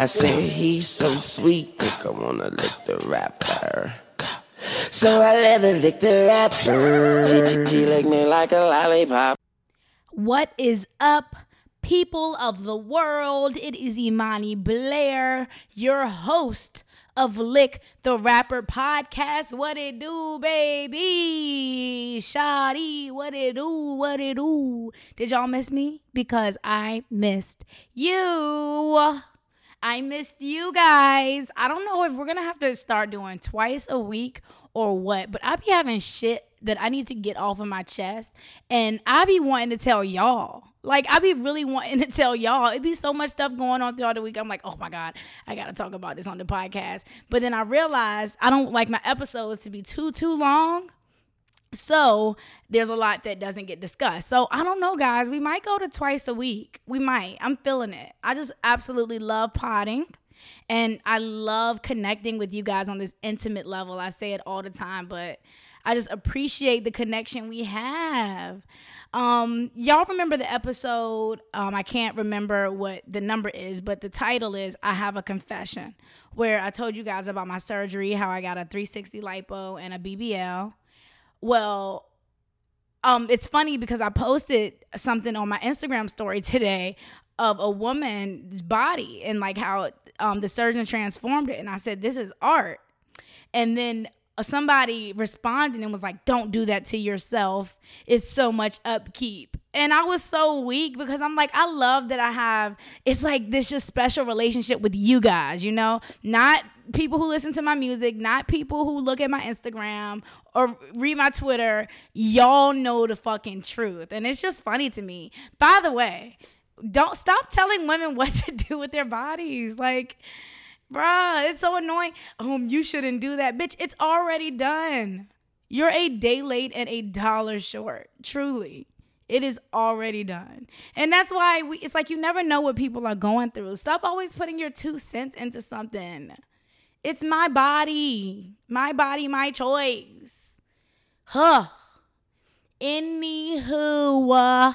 I say he's so sweet, think I wanna lick the rapper. So I let her lick the rapper. She, she licked me like a lollipop. What is up, people of the world? It is Imani Blair, your host of Lick the Rapper podcast. What it do, baby? Shawty, what it do? What it do? Did y'all miss me? Because I missed you. I missed you guys. I don't know if we're gonna have to start doing twice a week or what, but I be having shit that I need to get off of my chest, and I be wanting to tell y'all. Like I be really wanting to tell y'all. It be so much stuff going on throughout the week. I'm like, oh my god, I gotta talk about this on the podcast. But then I realized I don't like my episodes to be too too long. So there's a lot that doesn't get discussed. So I don't know, guys. We might go to twice a week. We might. I'm feeling it. I just absolutely love potting. And I love connecting with you guys on this intimate level. I say it all the time, but I just appreciate the connection we have. Um, y'all remember the episode? Um, I can't remember what the number is, but the title is I Have a Confession, where I told you guys about my surgery, how I got a 360 lipo and a BBL. Well, um, it's funny because I posted something on my Instagram story today of a woman's body and like how um, the surgeon transformed it, and I said, "This is art." And then somebody responded and was like, "Don't do that to yourself. It's so much upkeep." And I was so weak because I'm like, I love that I have. It's like this just special relationship with you guys, you know, not people who listen to my music, not people who look at my Instagram or read my Twitter. Y'all know the fucking truth, and it's just funny to me. By the way, don't stop telling women what to do with their bodies, like Bruh, it's so annoying. Um, you shouldn't do that. Bitch, it's already done. You're a day late and a dollar short. Truly. It is already done. And that's why we it's like you never know what people are going through. Stop always putting your two cents into something. It's my body. My body, my choice. Huh. Anywho, uh,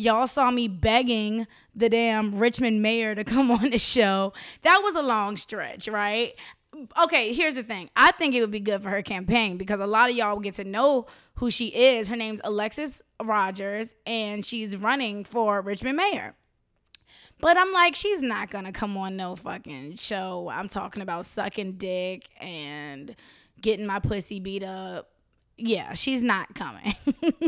y'all saw me begging the damn Richmond mayor to come on the show. That was a long stretch, right? Okay, here's the thing. I think it would be good for her campaign because a lot of y'all will get to know who she is. Her name's Alexsis Rodgers, and she's running for Richmond mayor. But I'm like, she's not gonna come on no fucking show. I'm talking about sucking dick and getting my pussy beat up yeah, she's not coming.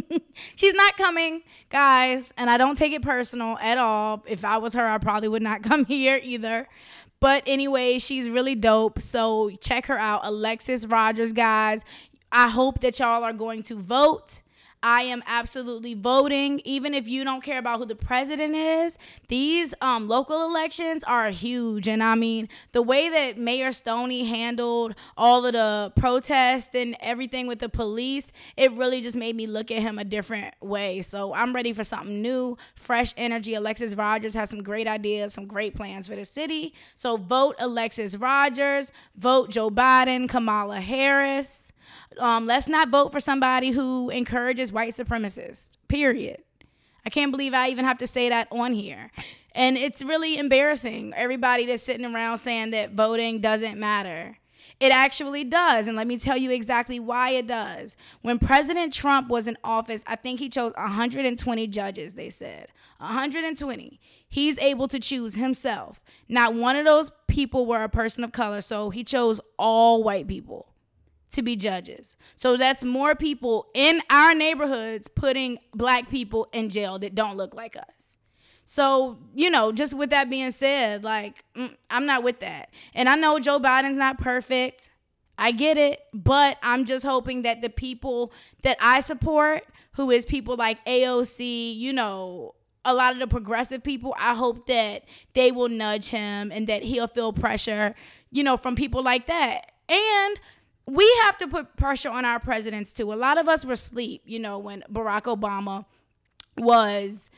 she's not coming, guys. And I don't take it personal at all. If I was her, I probably would not come here either. But anyway, she's really dope. So check her out, Alexsis Rodgers, guys. I hope that y'all are going to vote. I am absolutely voting, even if you don't care about who the president is. These um, local elections are huge. And I mean, the way that Mayor Stoney handled all of the protests and everything with the police, it really just made me look at him a different way. So I'm ready for something new, fresh energy. Alexsis Rodgers has some great ideas, some great plans for the city. So vote Alexsis Rodgers, vote Joe Biden, Kamala Harris. Um, let's not vote for somebody who encourages white supremacists. Period. I can't believe I even have to say that on here. And it's really embarrassing. Everybody that's sitting around saying that voting doesn't matter. It actually does. And let me tell you exactly why it does. When President Trump was in office, I think he chose 120 judges, they said. 120. He's able to choose himself. Not one of those people were a person of color, so he chose all white people to be judges. So that's more people in our neighborhoods putting black people in jail that don't look like us. So, you know, just with that being said, like, mm, I'm not with that. And I know Joe Biden's not perfect. I get it. But I'm just hoping that the people that I support, who is people like AOC, you know, a lot of the progressive people, I hope that they will nudge him and that he'll feel pressure, you know, from people like that. And we have to put pressure on our presidents too. A lot of us were asleep, you know, when Barack Obama was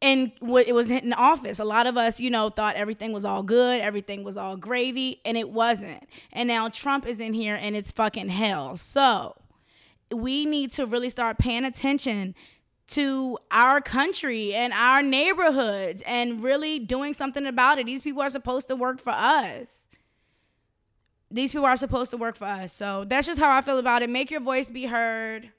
in it was in office. A lot of us, you know, thought everything was all good, everything was all gravy, and it wasn't. And now Trump is in here and it's fucking hell. So, we need to really start paying attention to our country and our neighborhoods and really doing something about it. These people are supposed to work for us. These people are supposed to work for us. So that's just how I feel about it. Make your voice be heard.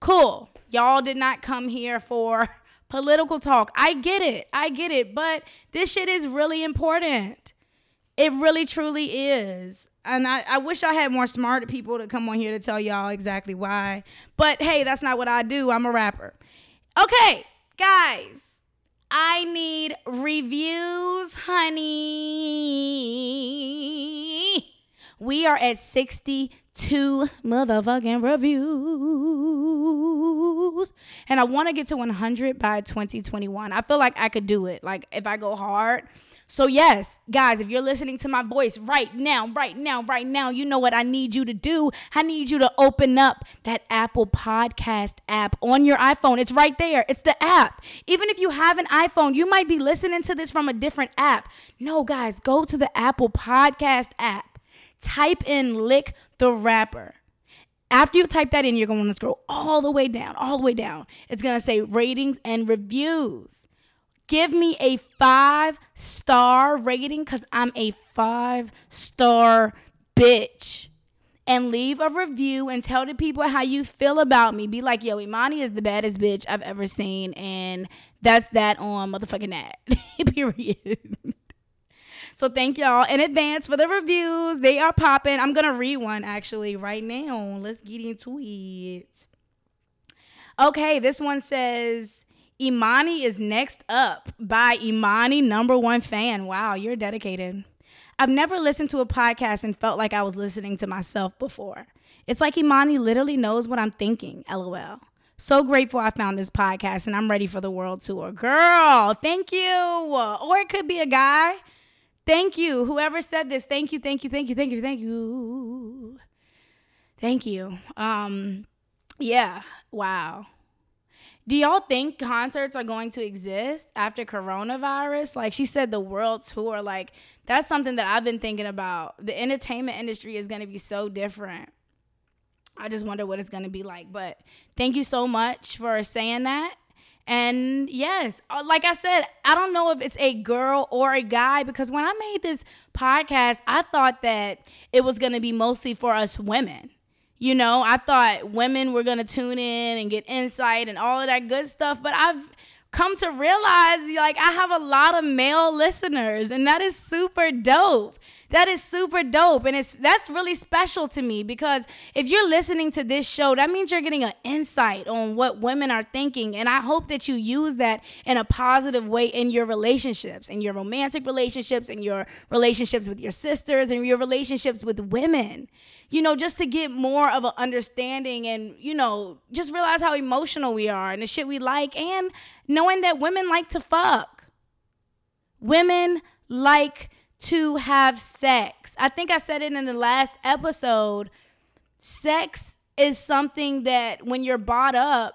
Cool. Y'all did not come here for political talk. I get it. I get it. But this shit is really important. It really, truly is. And I, I wish I had more smart people to come on here to tell y'all exactly why. But hey, that's not what I do. I'm a rapper. Okay, guys. I need reviews, honey. We are at 62 motherfucking reviews. And I want to get to 100 by 2021. I feel like I could do it. Like if I go hard, so, yes, guys, if you're listening to my voice right now, right now, right now, you know what I need you to do. I need you to open up that Apple Podcast app on your iPhone. It's right there, it's the app. Even if you have an iPhone, you might be listening to this from a different app. No, guys, go to the Apple Podcast app, type in Lick the Rapper. After you type that in, you're going to scroll all the way down, all the way down. It's going to say ratings and reviews give me a five star rating because I'm a five star bitch. And leave a review and tell the people how you feel about me. Be like, yo, Imani is the baddest bitch I've ever seen. And that's that on motherfucking that. Period. So thank y'all in advance for the reviews. They are popping. I'm gonna read one actually right now. Let's get into it. Okay, this one says Imani is next up by Imani, number one fan. Wow, you're dedicated. I've never listened to a podcast and felt like I was listening to myself before. It's like Imani literally knows what I'm thinking, lol. So grateful I found this podcast and I'm ready for the world tour. Girl, thank you. Or it could be a guy. Thank you. Whoever said this, thank you, thank you, thank you, thank you, thank you. Thank you. Um, yeah, wow. Do y'all think concerts are going to exist after coronavirus? Like she said, the world tour. Like that's something that I've been thinking about. The entertainment industry is going to be so different. I just wonder what it's going to be like. But thank you so much for saying that. And yes, uh, like I said, I don't know if it's a girl or a guy because when I made this podcast, I thought that it was going to be mostly for us women. You know, I thought women were going to tune in and get insight and all of that good stuff, but I've come to realize like I have a lot of male listeners and that is super dope. That is super dope and it's that's really special to me because if you're listening to this show, that means you're getting an insight on what women are thinking and I hope that you use that in a positive way in your relationships, in your romantic relationships, in your relationships with your sisters and your relationships with women. You know, just to get more of an understanding and, you know, just realize how emotional we are and the shit we like and knowing that women like to fuck. Women like to have sex. I think I said it in the last episode. Sex is something that when you're bought up,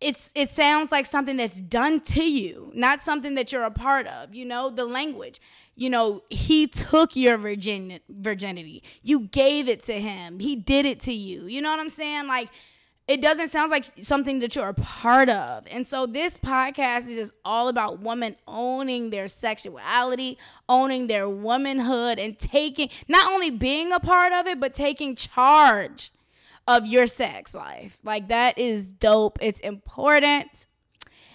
it's it sounds like something that's done to you, not something that you're a part of. You know, the language. You know, he took your virgin virginity. You gave it to him. He did it to you. You know what I'm saying? Like it doesn't sound like something that you're a part of. And so this podcast is just all about women owning their sexuality, owning their womanhood, and taking not only being a part of it, but taking charge of your sex life. Like that is dope. It's important.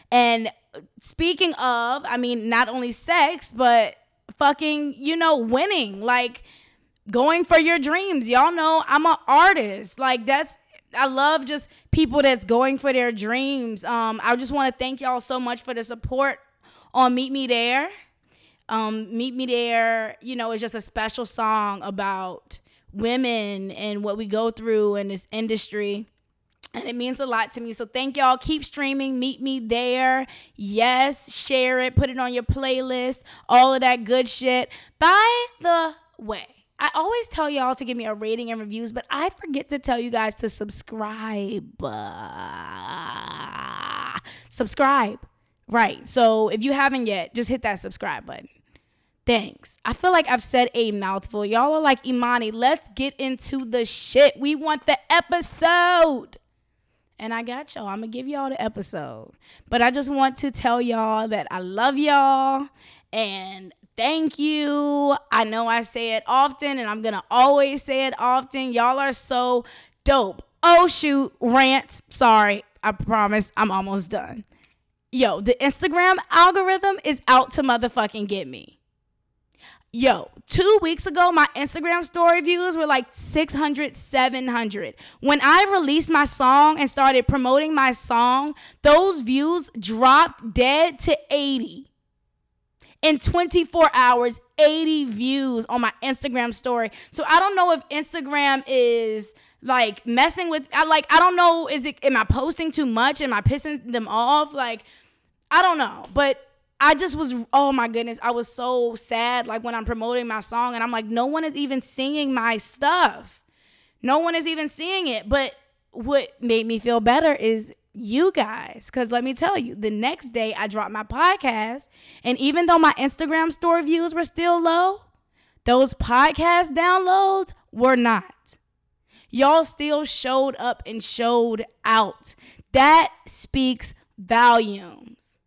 And speaking of, I mean, not only sex, but fucking, you know, winning. Like going for your dreams. Y'all know I'm an artist. Like that's I love just people that's going for their dreams. Um, I just want to thank y'all so much for the support on Meet Me There. Um, Meet Me There, you know, is just a special song about women and what we go through in this industry. And it means a lot to me. So thank y'all. Keep streaming. Meet me there. Yes, share it. Put it on your playlist. All of that good shit. By the way, I always tell y'all to give me a rating and reviews, but I forget to tell you guys to subscribe. Uh, subscribe. Right. So if you haven't yet, just hit that subscribe button. Thanks. I feel like I've said a mouthful. Y'all are like, Imani, let's get into the shit. We want the episode. And I got y'all. I'm going to give y'all the episode. But I just want to tell y'all that I love y'all and thank you. I know I say it often and I'm going to always say it often. Y'all are so dope. Oh, shoot, rant. Sorry. I promise I'm almost done. Yo, the Instagram algorithm is out to motherfucking get me. Yo, two weeks ago, my Instagram story views were like 600, 700. When I released my song and started promoting my song, those views dropped dead to 80. In 24 hours, 80 views on my Instagram story. So I don't know if Instagram is like messing with I like I don't know is it am I posting too much? Am I pissing them off? Like I don't know. But I just was oh my goodness I was so sad like when I'm promoting my song and I'm like no one is even singing my stuff. No one is even seeing it. But what made me feel better is you guys because let me tell you the next day I dropped my podcast and even though my Instagram store views were still low those podcast downloads were not y'all still showed up and showed out. That speaks volumes.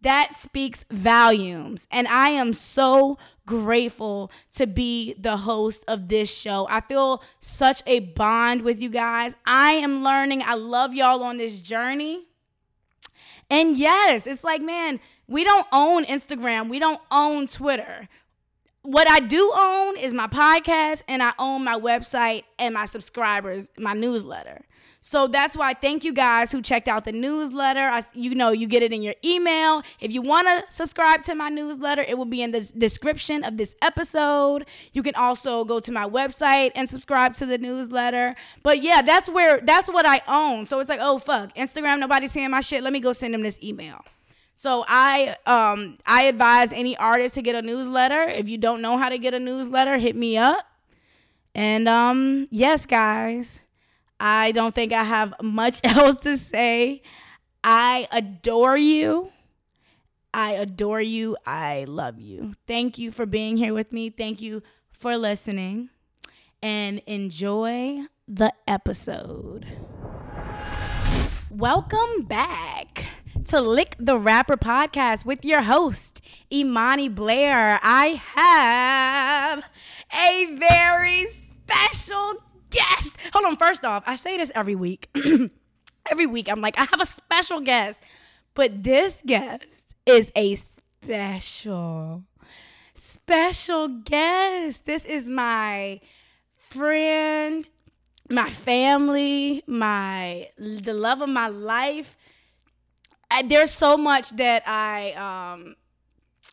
That speaks volumes. And I am so grateful to be the host of this show. I feel such a bond with you guys. I am learning. I love y'all on this journey. And yes, it's like, man, we don't own Instagram, we don't own Twitter what I do own is my podcast and I own my website and my subscribers, my newsletter. So that's why I thank you guys who checked out the newsletter. I, you know, you get it in your email. If you want to subscribe to my newsletter, it will be in the description of this episode. You can also go to my website and subscribe to the newsletter. But yeah, that's where that's what I own. So it's like, oh fuck, Instagram, nobody's seeing my shit. Let me go send them this email. So I um I advise any artist to get a newsletter. If you don't know how to get a newsletter, hit me up. And um yes, guys. I don't think I have much else to say. I adore you. I adore you. I love you. Thank you for being here with me. Thank you for listening. And enjoy the episode. Welcome back to Lick the Rapper podcast with your host, Imani Blair. I have a very special guest. Hold on, first off, I say this every week. every week, I'm like, I have a special guest. But this guest is a special, special guest. This is my friend, my family, my the love of my life. I, there's so much that I um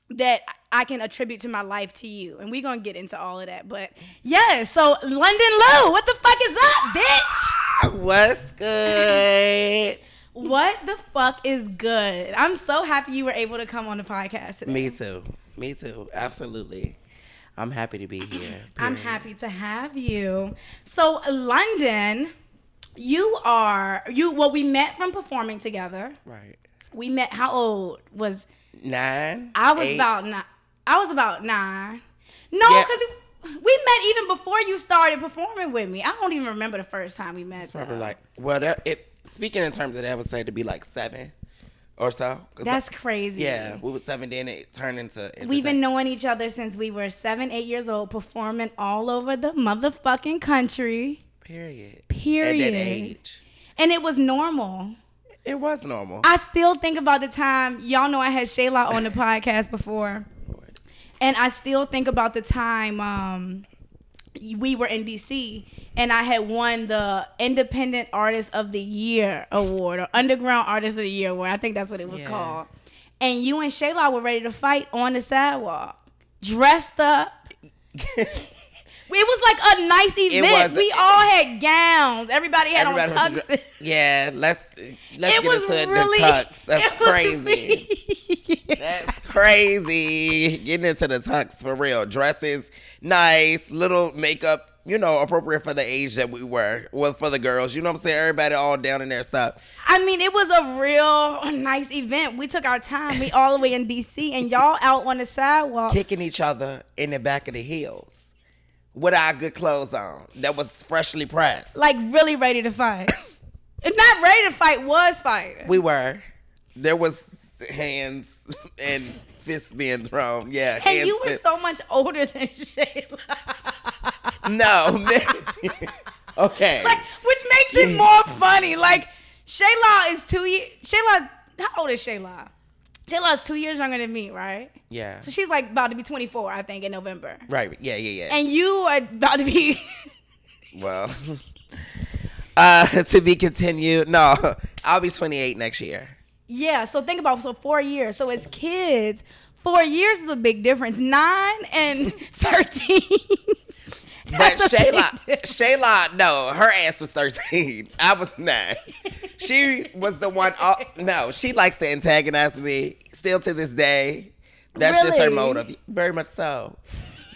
that I can attribute to my life to you, and we're gonna get into all of that. But yeah, so London Lou, what the fuck is up, bitch? What's good? what the fuck is good? I'm so happy you were able to come on the podcast. Today. Me too. Me too. Absolutely. I'm happy to be here. Period. I'm happy to have you. So London, you are you. Well, we met from performing together. Right. We met. How old was? Nine. I was eight. about nine. I was about nine. No, Yeah. because we met even before you started performing with me. I don't even remember the first time we met. It's probably though. like well, that, it. Speaking in terms of that, I would say to be like seven or so. That's I- crazy. Yeah, we were seven. Then it turned into. into We've been knowing each other since we were seven, eight years old, performing all over the motherfucking country. period. Period. At that age, And it was normal. it was normal. I still think about the time, y'all know I had Shayla on the podcast before. And I still think about the time um, we were in DC and I had won the Independent Artist of the Year award or Underground Artist of the Year award. I think that's what it was Yeah. called. And you and Shayla were ready to fight on the sidewalk, dressed up. It was like a nice event. was- we all had gowns. Everybody had Everybody on tuxes. yeah, let's let's it get was into really the tux. That's crazy. That's crazy. Getting into the tux for real. Dresses, nice, little makeup, you know, appropriate for the age that we were. Well, for the girls, you know what I'm saying? Everybody all down in their stuff. I mean, it was a real nice event. We took our time. We all the way in DC, and y'all out on the sidewalk. Kicking each other in the back of the heels. With our good clothes on. That was freshly pressed. like really ready to fight. And not ready to fight was fighting. We were. There was hands and fists being thrown. Yeah. and you were so much older than Shayla. No. okay. like, which makes it more funny. Like, Shayla is two years. Shayla, how old is Shayla? Shayla is two years younger than me, right? yeah. So she's like about to be 24, I think, in November. Right. Yeah. Yeah. Yeah. And you are about to be. well. Uh, to be continued. No, I'll be 28 next year. yeah. So think about so four years. So as kids, four years is a big difference. Nine and 13. But That's a big Shayla. Shayla, no, her ass was 13. I was nine. She was the one. Uh, no, she likes to antagonize me still to this day. That's just her Really? motive. Very much so.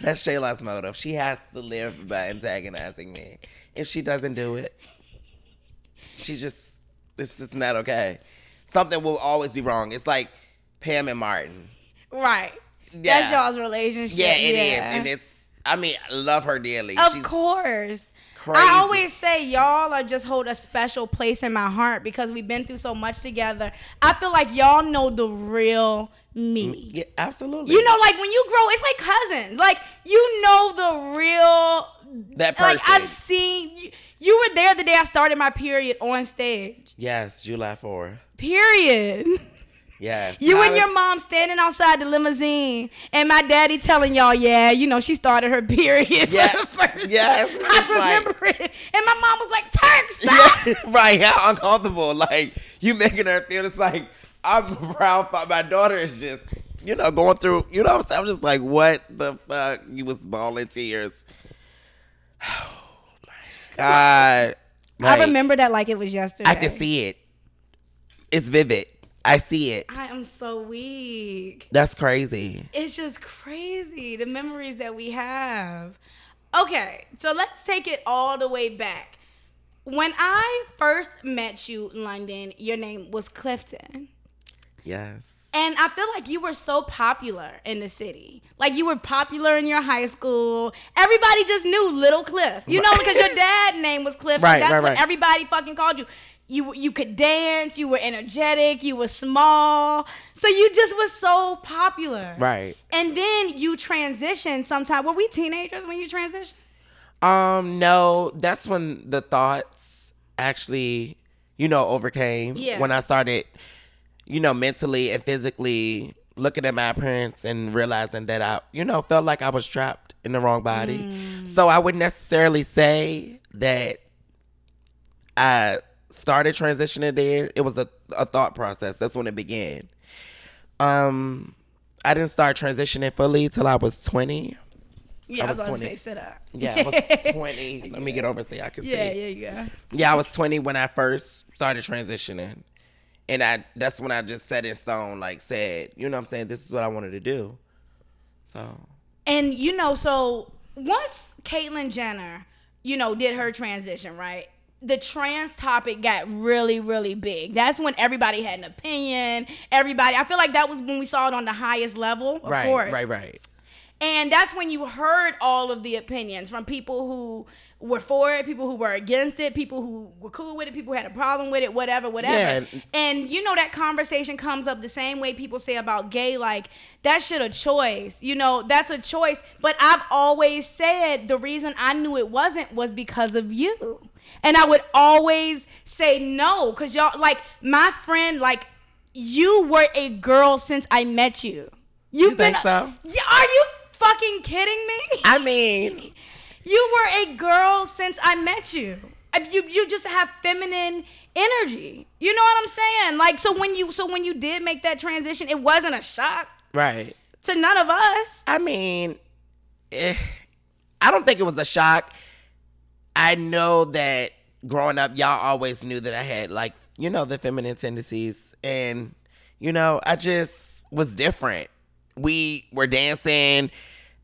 That's Shayla's motive. She has to live by antagonizing me. If she doesn't do it, she just, this is not okay. Something will always be wrong. It's like Pam and Martin. right. Yeah. That's y'all's relationship. Yeah, it is, And it's, I mean, love her dearly. Of She's course. crazy. I always say y'all are just hold a special place in my heart because we've been through so much together. I feel like y'all know the real me. Mm, yeah, absolutely. You know, like when you grow, it's like cousins. Like you know the real. that person. Like I've seen you, you were there the day I started my period on stage. Yes, July 4. Period. Yes. You and your mom standing outside the limousine, and my daddy telling y'all, "Yeah, you know, she started her period Yeah, for the first yes, time." it's I like- remember it, and my mom was like, "Turk, stop!" Yeah, right. How uncomfortable. Like, you making her feel it's like, I'm proud, but my daughter is just, you know, going through, you know what I'm saying? I'm just like, what the fuck? You was bawling tears. Oh, my God. I remember that like it was yesterday. I can see it. It's vivid. I see it. I am so weak. That's crazy. It's just crazy the memories that we have. Okay, so let's take it all the way back. When I first met you, in London, your name was Clifton. Yes. And I feel like you were so popular in the city. Like you were popular in your high school. Everybody just knew Little Cliff. You know, because your dad's name was Cliff. So Right, that's right, what right. everybody fucking called you. You you could dance, you were energetic, you were small. So you just was so popular. Right. And then you transitioned sometime. Were we teenagers when you transitioned? Um, no, that's when the thoughts actually, you know, overcame. Yeah. When I started, you know, mentally and physically looking at my appearance and realizing that I, you know, felt like I was trapped in the wrong body. Mm. So I wouldn't necessarily say that I started transitioning there. It was a, a thought process. That's when it began. Um, I didn't start transitioning fully till I was 20. Yeah, I, I was was about to 20. say sit up. Yeah, I was 20. Let me get over so y'all can Yeah, see. yeah, yeah. Yeah, I was 20 when I first started transitioning. And I that's when I just set in stone, like said, you know what I'm saying, this is what I wanted to do. So And you know, so once Caitlyn Jenner, you know, did her transition, right? The trans topic got really, really big. That's when everybody had an opinion. Everybody, I feel like that was when we saw it on the highest level, of right, course. right, right. Right. And that's when you heard all of the opinions from people who were for it, people who were against it, people who were cool with it, people who had a problem with it, whatever, whatever. Yeah. And you know that conversation comes up the same way people say about gay, like that shit a choice. You know, that's a choice. But I've always said the reason I knew it wasn't was because of you. And I would always say no, cause y'all like my friend, like you were a girl since I met you. You've You been think so? Yeah, are you fucking kidding me? I mean, You were a girl since I met you. You you just have feminine energy. You know what I'm saying? Like so when you so when you did make that transition, it wasn't a shock right. to none of us. I mean, eh, I don't think it was a shock. I know that growing up, y'all always knew that I had like, you know, the feminine tendencies. And, you know, I just was different. We were dancing.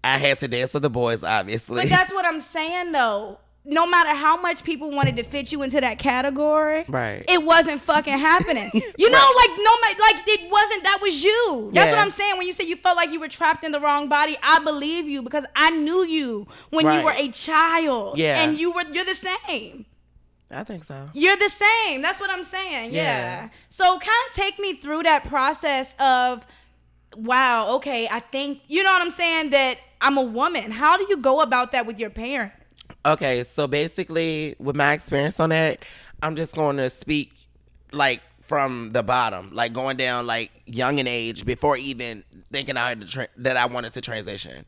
I had to dance with the boys, obviously. But that's what I'm saying though. No matter how much people wanted to fit you into that category, Right. It wasn't fucking happening. You know, like no matter like it wasn't that was you. That's what I'm saying. When you say you felt like you were trapped in the wrong body, I believe you because I knew you when Right. you were a child. Yeah. And you were you're the same. I think so. You're the same. That's what I'm saying. Yeah. Yeah. So kind of take me through that process of wow, okay, I think you know what I'm saying that I'm a woman. How do you go about that with your parents? Okay, so basically, with my experience on that, I'm just going to speak like from the bottom, like going down like young in age before even thinking I had to tra- that I wanted to transition.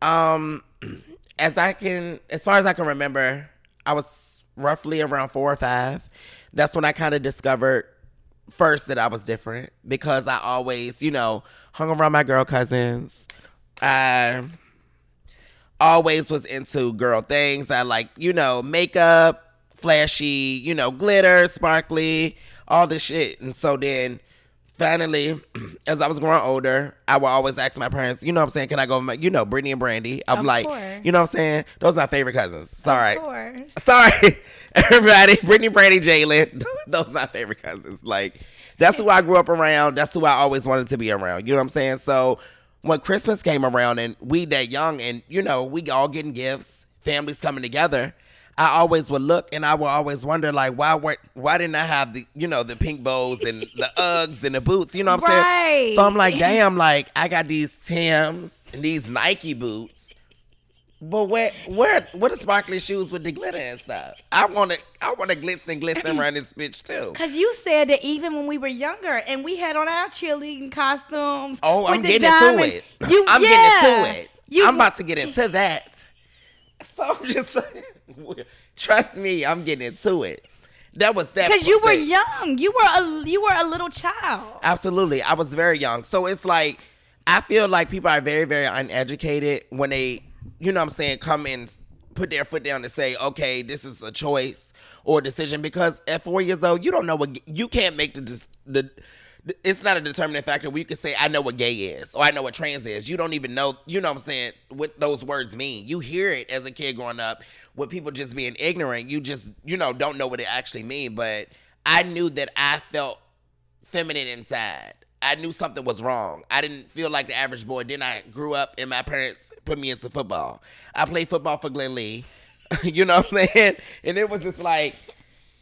Um, as I can, as far as I can remember, I was roughly around four or five. That's when I kind of discovered first that I was different because I always, you know, hung around my girl cousins. I always was into girl things. I like, you know, makeup, flashy, you know, glitter, sparkly, all this shit. And so then finally, as I was growing older, I would always ask my parents, you know what I'm saying, can I go with my, you know, Brittany and Brandy? I'm Of like, course. you know what I'm saying? Those are my favorite cousins. Sorry. Of. Sorry, everybody. Brittany, Brandy, Jalen. Those are my favorite cousins. Like, that's who I grew up around. That's who I always wanted to be around. You know what I'm saying? So when Christmas came around and we that young and, you know, we all getting gifts, families coming together, I always would look and I would always wonder, like, why weren't why didn't I have the, you know, the pink bows and the Uggs and the boots? You know what I'm saying? Right. So I'm like, damn, like, I got these Tims and these Nike boots. But where where what are sparkly shoes with the glitter and stuff? I want to I want to glitz and glisten mm-hmm. around this bitch too. Cause you said that even when we were younger and we had on our cheerleading costumes. Oh, I'm getting diamonds, into it. You, I'm yeah. getting into it. You, I'm about to get into that. So I'm just saying, trust me, I'm getting into it. That was that. Cause you were young. You were a you were a little child. Absolutely. I was very young. So it's like I feel like people are very, very uneducated when they, you know what I'm saying, come and put their foot down and say, okay, this is a choice or a decision. Because at four years old, you don't know what, you can't make the, the, it's not a determining factor where you can say, I know what gay is or I know what trans is. You don't even know, you know what I'm saying, what those words mean. You hear it as a kid growing up with people just being ignorant. You just, you know, don't know what it actually mean. But I knew that I felt feminine inside. I knew something was wrong. I didn't feel like the average boy. Then I grew up and my parents put me into football. I played football for Glen Lee. you know what I'm saying? And it was just like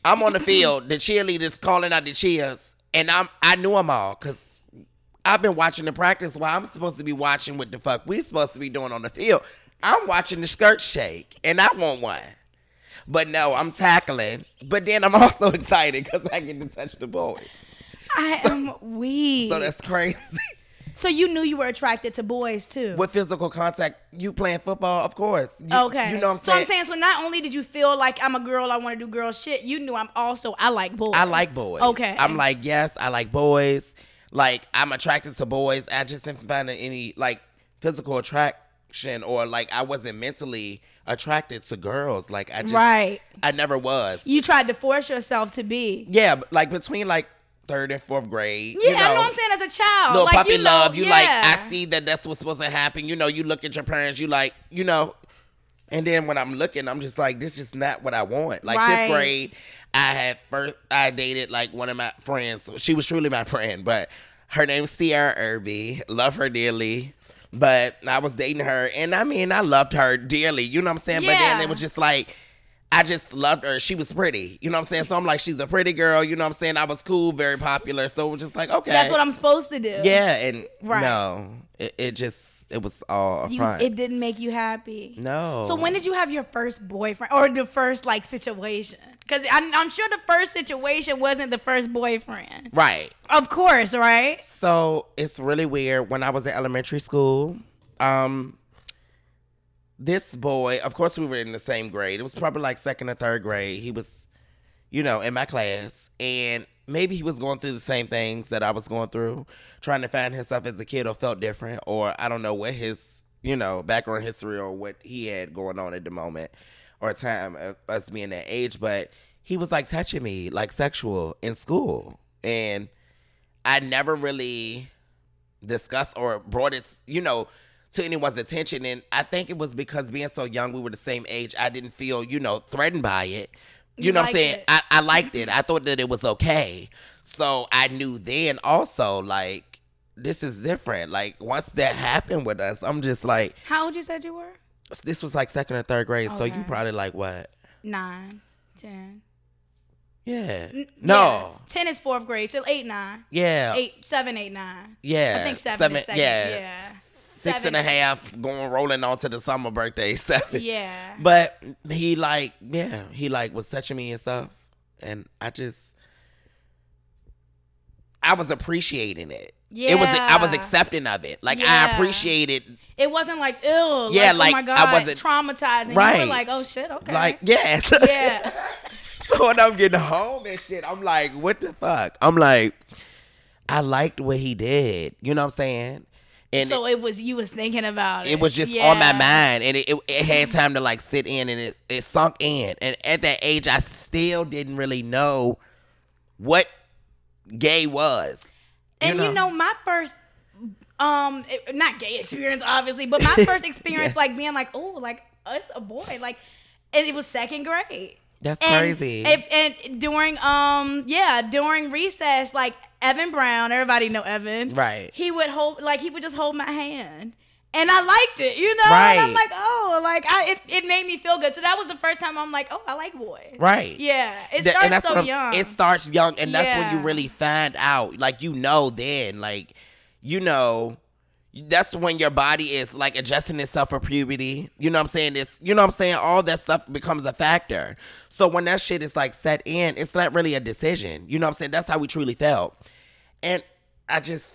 I'm on the field, the cheerleaders calling out the cheers, and I'm I knew them all because I've been watching the practice while I'm supposed to be watching what the fuck we supposed to be doing on the field. I'm watching the skirt shake, and I want one. But no, I'm tackling. But then I'm also excited because I get to touch the boys. I am weak. So that's crazy. So you knew you were attracted to boys too. With physical contact, you playing football, of course. You, okay. You know what I'm So? I'm saying, so not only did you feel like I'm a girl, I want to do girl shit, you knew I'm also I like boys. I like boys. Okay. I'm like, yes, I like boys. Like, I'm attracted to boys. I just didn't find any, like, physical attraction or, like, I wasn't mentally attracted to girls. Like, I just, Right. I never was. You tried to force yourself to be. Yeah, like, between, like, third and fourth grade. Yeah, you know, I know what I'm saying as a child. little like, puppy you know, love. You yeah. like, I see that that's what's supposed to happen. You know, you look at your parents, you like, you know. And then when I'm looking, I'm just like, this is not what I want. Like Right. fifth grade, I had first, I dated like one of my friends. She was truly my friend, but her name's Sierra Irby. Love her dearly. But I was dating her, and I mean, I loved her dearly. You know what I'm saying? Yeah. But then it was just like, I just loved her. She was pretty. You know what I'm saying? So I'm like, she's a pretty girl. You know what I'm saying? I was cool, very popular. So was just like, okay. That's what I'm supposed to do. Yeah, and Right. no, it, it just it was all a You, front. it didn't make you happy. no. So when did you have your first boyfriend or the first like situation? Because I'm, I'm sure the first situation wasn't the first boyfriend. right? Of course, right? So it's really weird. When I was in elementary school, um, this boy, of course, we were in the same grade. It was probably like second or third grade. He was, you know, in my class, and maybe he was going through the same things that I was going through, trying to find himself as a kid, or felt different, or I don't know what his, you know, background history or what he had going on at the moment or time of us being that age. But he was like touching me, like sexual, in school, and I never really discussed or brought it, you know, to anyone's attention. And I think it was because being so young, we were the same age. I didn't feel, you know, threatened by it. You, You know what I'm saying? it. I, I liked mm-hmm. it. I thought that it was okay. So I knew then also, like, this is different. Like, once that happened with us, I'm just like, How old you said you were? this was like second or third grade. So you probably like what? Nine, ten. Yeah. Yeah. No. ten is fourth grade, so eight, nine, Yeah. eight, seven, eight, nine. Yeah. I think seven, is second. Yeah. Yeah, Six and a half going rolling on to the summer birthday. Seven. Yeah, But he like, yeah, he like was touching me and stuff, and I just, I was appreciating it. Yeah. It was I was accepting of it. Like I appreciated, it wasn't like ill. Yeah, oh like, like, oh my I god, wasn't- traumatizing. Right. like, oh shit, okay. like yes, yeah, so when I'm getting home and shit, I'm like, what the fuck? I'm like, I liked what he did. You know what I'm saying? And so it was you was thinking about it. it was just on my mind and it, it, it had time to like sit in and it, it sunk in and at that age i still didn't really know what gay was And you know, my first um not gay experience obviously, but my first experience like being like, oh, like us a boy, like and it was second grade. That's And, crazy And, and during um yeah, during recess, like Evan Brown, everybody know Evan. Right. He would hold like he would just hold my hand. And I liked it, you know? And Right. I'm like, oh, like I it, it made me feel good. So that was the first time I'm like, oh, I like boys. right Yeah. It starts so young. it starts young and that's when you really find out like you know then like you know that's when your body is like adjusting itself for puberty. You know what I'm saying? It's you know what I'm saying? All that stuff becomes a factor. So when that shit is like set in, it's not really a decision. You know what I'm saying? That's how we truly felt. And I just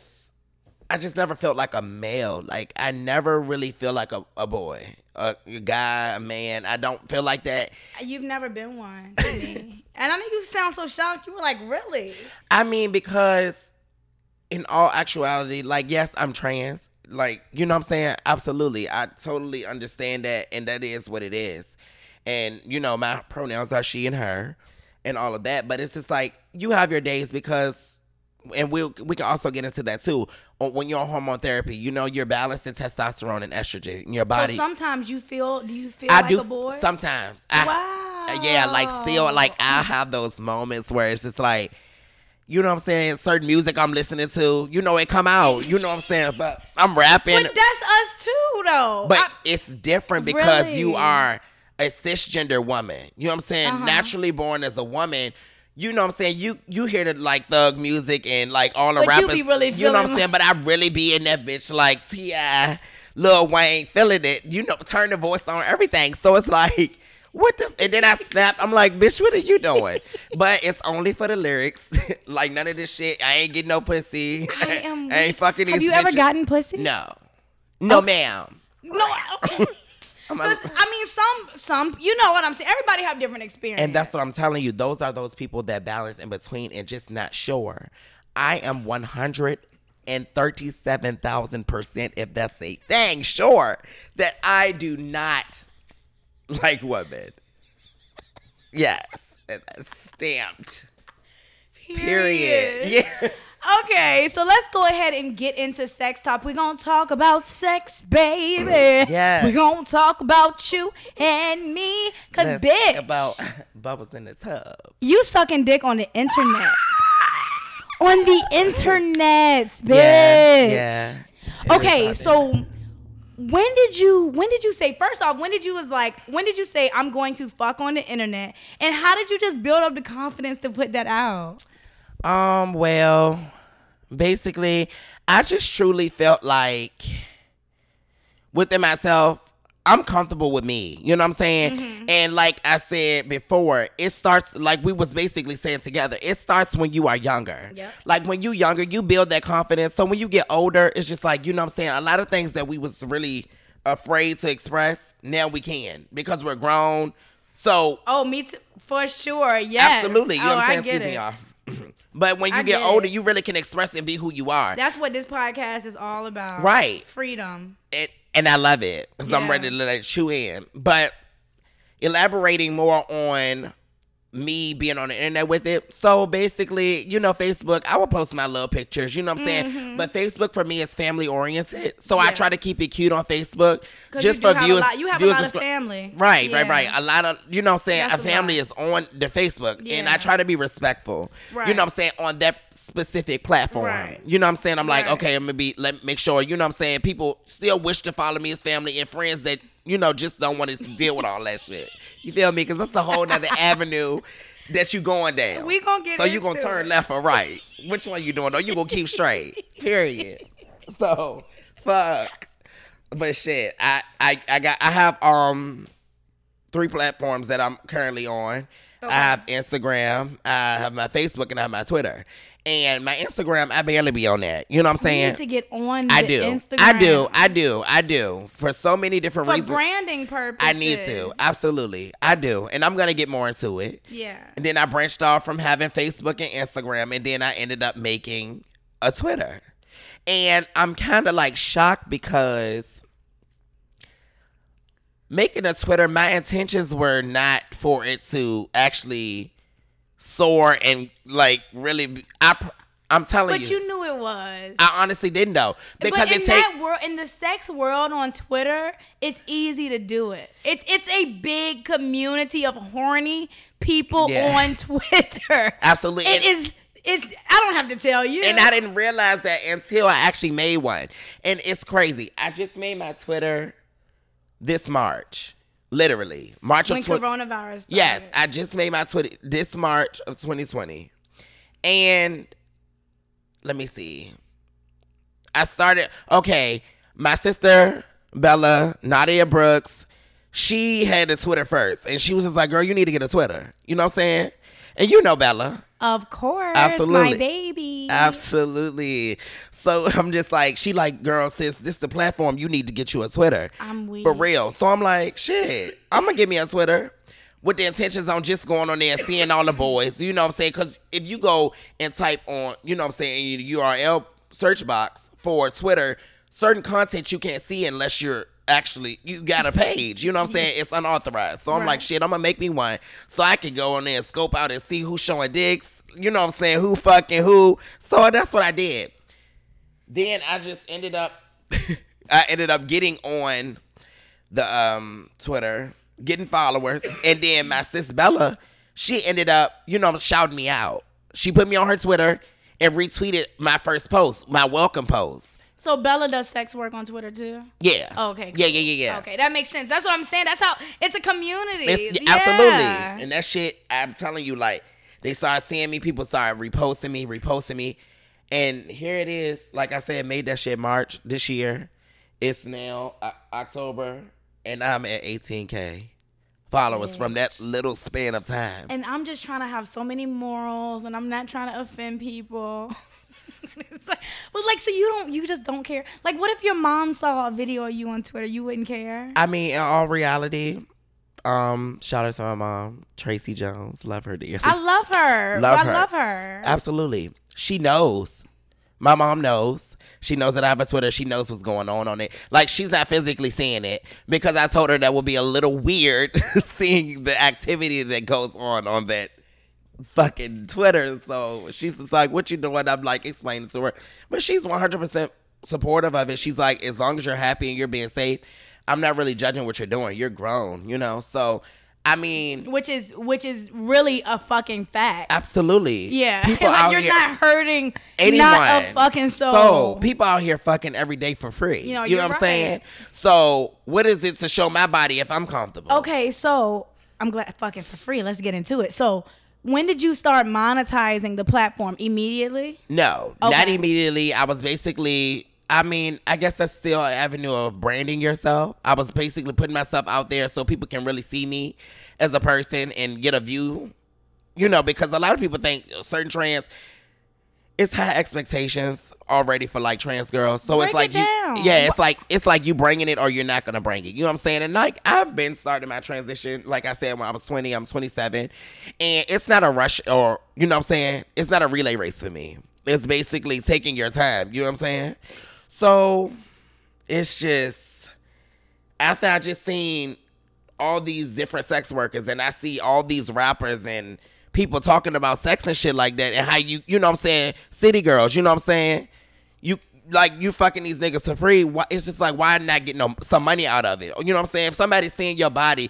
I just never felt like a male. Like I never really feel like a, a boy. A, a guy, a man. I don't feel like that. You've never been one to me. and I know you sound so shocked. You were like, really? I mean, because in all actuality, like, yes, I'm trans. Like, you know what I'm saying? Absolutely. I totally understand that, and that is what it is. And, you know, my pronouns are she and her and all of that. But it's just like, you have your days because, and we'll, we can also get into that too. When you're on hormone therapy, you know, you're balancing testosterone and estrogen in your body. So sometimes you feel, do you feel I like do a boy? sometimes. I, wow. yeah, like still like I have those moments where it's just like you know what I'm saying, certain music I'm listening to, you know it come out, you know what I'm saying, but I'm rapping But that's us too, though. but I- it's different because Really? you are a cisgender woman. You know what I'm saying? Uh-huh. Naturally born as a woman. You know what I'm saying? You you hear the like thug music and like all the But you rappers. be really you know what I'm saying? But I really be in that bitch like T.I., Lil Wayne, feeling it. You know, turn the voice on, everything. So it's like, what the? And then I snap. I'm like, bitch, what are you doing? but it's only for the lyrics. like none of this shit. I ain't getting no pussy. I am I ain't fucking Have you ever gotten pussy? No. No, ma'am. No. Okay. I'm 'Cause, I mean, some, some, you know what I'm saying. Everybody have different experience. And that's what I'm telling you. Those are those people that balance in between and just not sure. I am 137,000%, if that's a thing, sure that I do not like women. Yes. That's stamped. Period. Yeah. Okay, so let's go ahead and get into sex talk. We're gonna talk about sex, baby. Yes. We're gonna talk about you and me. Cause Let's big, talk about bubbles in the tub. you sucking dick on the internet. on the internet, bitch. Yeah. Yeah. Okay, so when did you when did you say first off when did you was like when did you say I'm going to fuck on the internet and how did you just build up the confidence to put that out? Um, well, basically, I just truly felt like within myself, I'm comfortable with me. You know what I'm saying? Mm-hmm. And like I said before, it starts like we was basically saying together. It starts when you are younger. Yep. Like when you younger, you build that confidence. So when you get older, it's just like, you know what I'm saying? A lot of things that we was really afraid to express, now we can because we're grown. So Oh, me too, for sure. Yes, Absolutely. You know oh, what I'm saying? I get Excuse it. me, y'all. but when you get, get older, it. you really can express and be who you are. That's what this podcast is all about. Right. Freedom. and, and I love it because I'm ready to let it chew in. But elaborating more on me being on the internet with it. So basically, you know, Facebook, I will post my little pictures, you know what I'm saying? But Facebook for me is family oriented. So I Mm-hmm. Try to keep it cute on Facebook Just you for have viewers. a lot, you have a lot of family. Right, Yeah. right, right. A lot of you know what I'm saying That's a a family lot. is on the Facebook and I try to be respectful. You know what I'm saying on that specific platform. Right. You know what I'm saying? I'm like, Right. okay, I'm gonna be let make sure, you know what I'm saying, people still wish to follow me as family and friends that, you know, just don't want to deal with all that shit. You feel me? Cause that's a whole nother avenue that you going down. We gonna get So you gonna turn it. left or right? Which one you doing? Or you gonna keep straight? Period. So fuck. But shit, I I I got I have um three platforms that I'm currently on. Okay. I have Instagram, I have my Facebook, and I have my Twitter. And my Instagram, I barely be on that. You know what I'm You saying? need to get on. I the do. Instagram. I do. I do. I do. For so many different For reasons. For branding purposes. I need to. Absolutely. I do. And I'm going to get more into it. Yeah. And then I branched off from having Facebook and Instagram. And then I ended up making a Twitter. And I'm kind of like shocked because making a Twitter, my intentions were not for it to actually soar and like really. I I'm telling But you. But you knew it was. I honestly didn't know because but in that world, in the sex world on Twitter, it's easy to do it. It's it's a big community of horny people Yeah. on Twitter. Absolutely. It And- is. It's. I don't have to tell you. And I didn't realize that until I actually made one. And it's crazy. I just made my Twitter this March. Literally. March when of 20. coronavirus. Started. Yes, I just made my Twitter this March of 2020. And let me see. I started okay, my sister Bella, Nadia Brooks, she had a Twitter first. And she was just like, girl, you need to get a Twitter. You know what I'm saying? And you know Bella. Of course, Absolutely. my baby. Absolutely. So I'm just like, she like, girl, sis, this is the platform. You need to get you a Twitter. I'm weak. For real. So I'm like, shit, I'm gonna get me a Twitter with the intentions on just going on there and seeing all the boys. You know what I'm saying? Because if you go and type on, you know what I'm saying, in your URL search box for Twitter, certain content you can't see unless you're actually you got a page. You know what I'm saying? It's unauthorized. So I'm like, shit, I'm gonna make me one so I can go on there and scope out and see who's showing dicks. You know what I'm saying? Who fucking who? So that's what I did. Then I just ended up I ended up getting on the um Twitter, getting followers, and then my sis Bella, she ended up, you know, shouting me out. She put me on her Twitter and retweeted my first post, my welcome post. So Bella does sex work on Twitter too. Yeah. Okay. Yeah, yeah, yeah, yeah. Okay, that makes sense. That's what I'm saying. That's how it's a community. It's- yeah. Absolutely. And that shit, I'm telling you, like, they started seeing me, people started reposting me, reposting me. And here it is. Like I said, made that shit March this year. It's now uh, October, and I'm at 18K followers from that little span of time. And I'm just trying to have so many morals, and I'm not trying to offend people. it's like, but like, so you don't, you just don't care. Like, what if your mom saw a video of you on Twitter? You wouldn't care. I mean, in all reality, um, shout out to my mom, Tracy Jones. Love her dearly. I love her. Love I her. love her. Absolutely. She knows. My mom knows. She knows that I have a Twitter. She knows what's going on on it. Like she's not physically seeing it because I told her that would be a little weird seeing the activity that goes on on that fucking Twitter. So she's just like, "What you doing?" I'm like explaining to her, but she's 100 percent supportive of it. She's like, "As long as you're happy and you're being safe, I'm not really judging what you're doing. You're grown, you know." So I mean, which is which is really a fucking fact. absolutely, yeah, People like out you're here, not hurting anyone. not a fucking soul. So people out here fucking every day for free. You know, you know what I'm saying? So what is it to show my body if I'm comfortable? Okay, so I'm glad fucking for free. Let's get into it. So when did you start monetizing the platform? Immediately? No, not immediately. I was basically. I mean, I guess that's still an avenue of branding yourself. I was basically putting myself out there so people can really see me as a person and get a view. You know, because a lot of people think certain trans, it's high expectations already for like trans girls. So it's like it you, yeah, it's like it's like you bringing it or you're not gonna bring it. You know what I'm saying? And like I've been starting my transition, like I said, when I was 20, I'm 27, and it's not a rush or you know what I'm saying. It's not a relay race for me. It's basically taking your time. You know what I'm saying? So it's just after I just seen all these different sex workers and I see all these rappers and people talking about sex and shit like that and how you you know what I'm saying city girls you know what I'm saying? You like you fucking these niggas for free why, it's just like why not get no some money out of it? You know what I'm saying? If somebody's seeing your body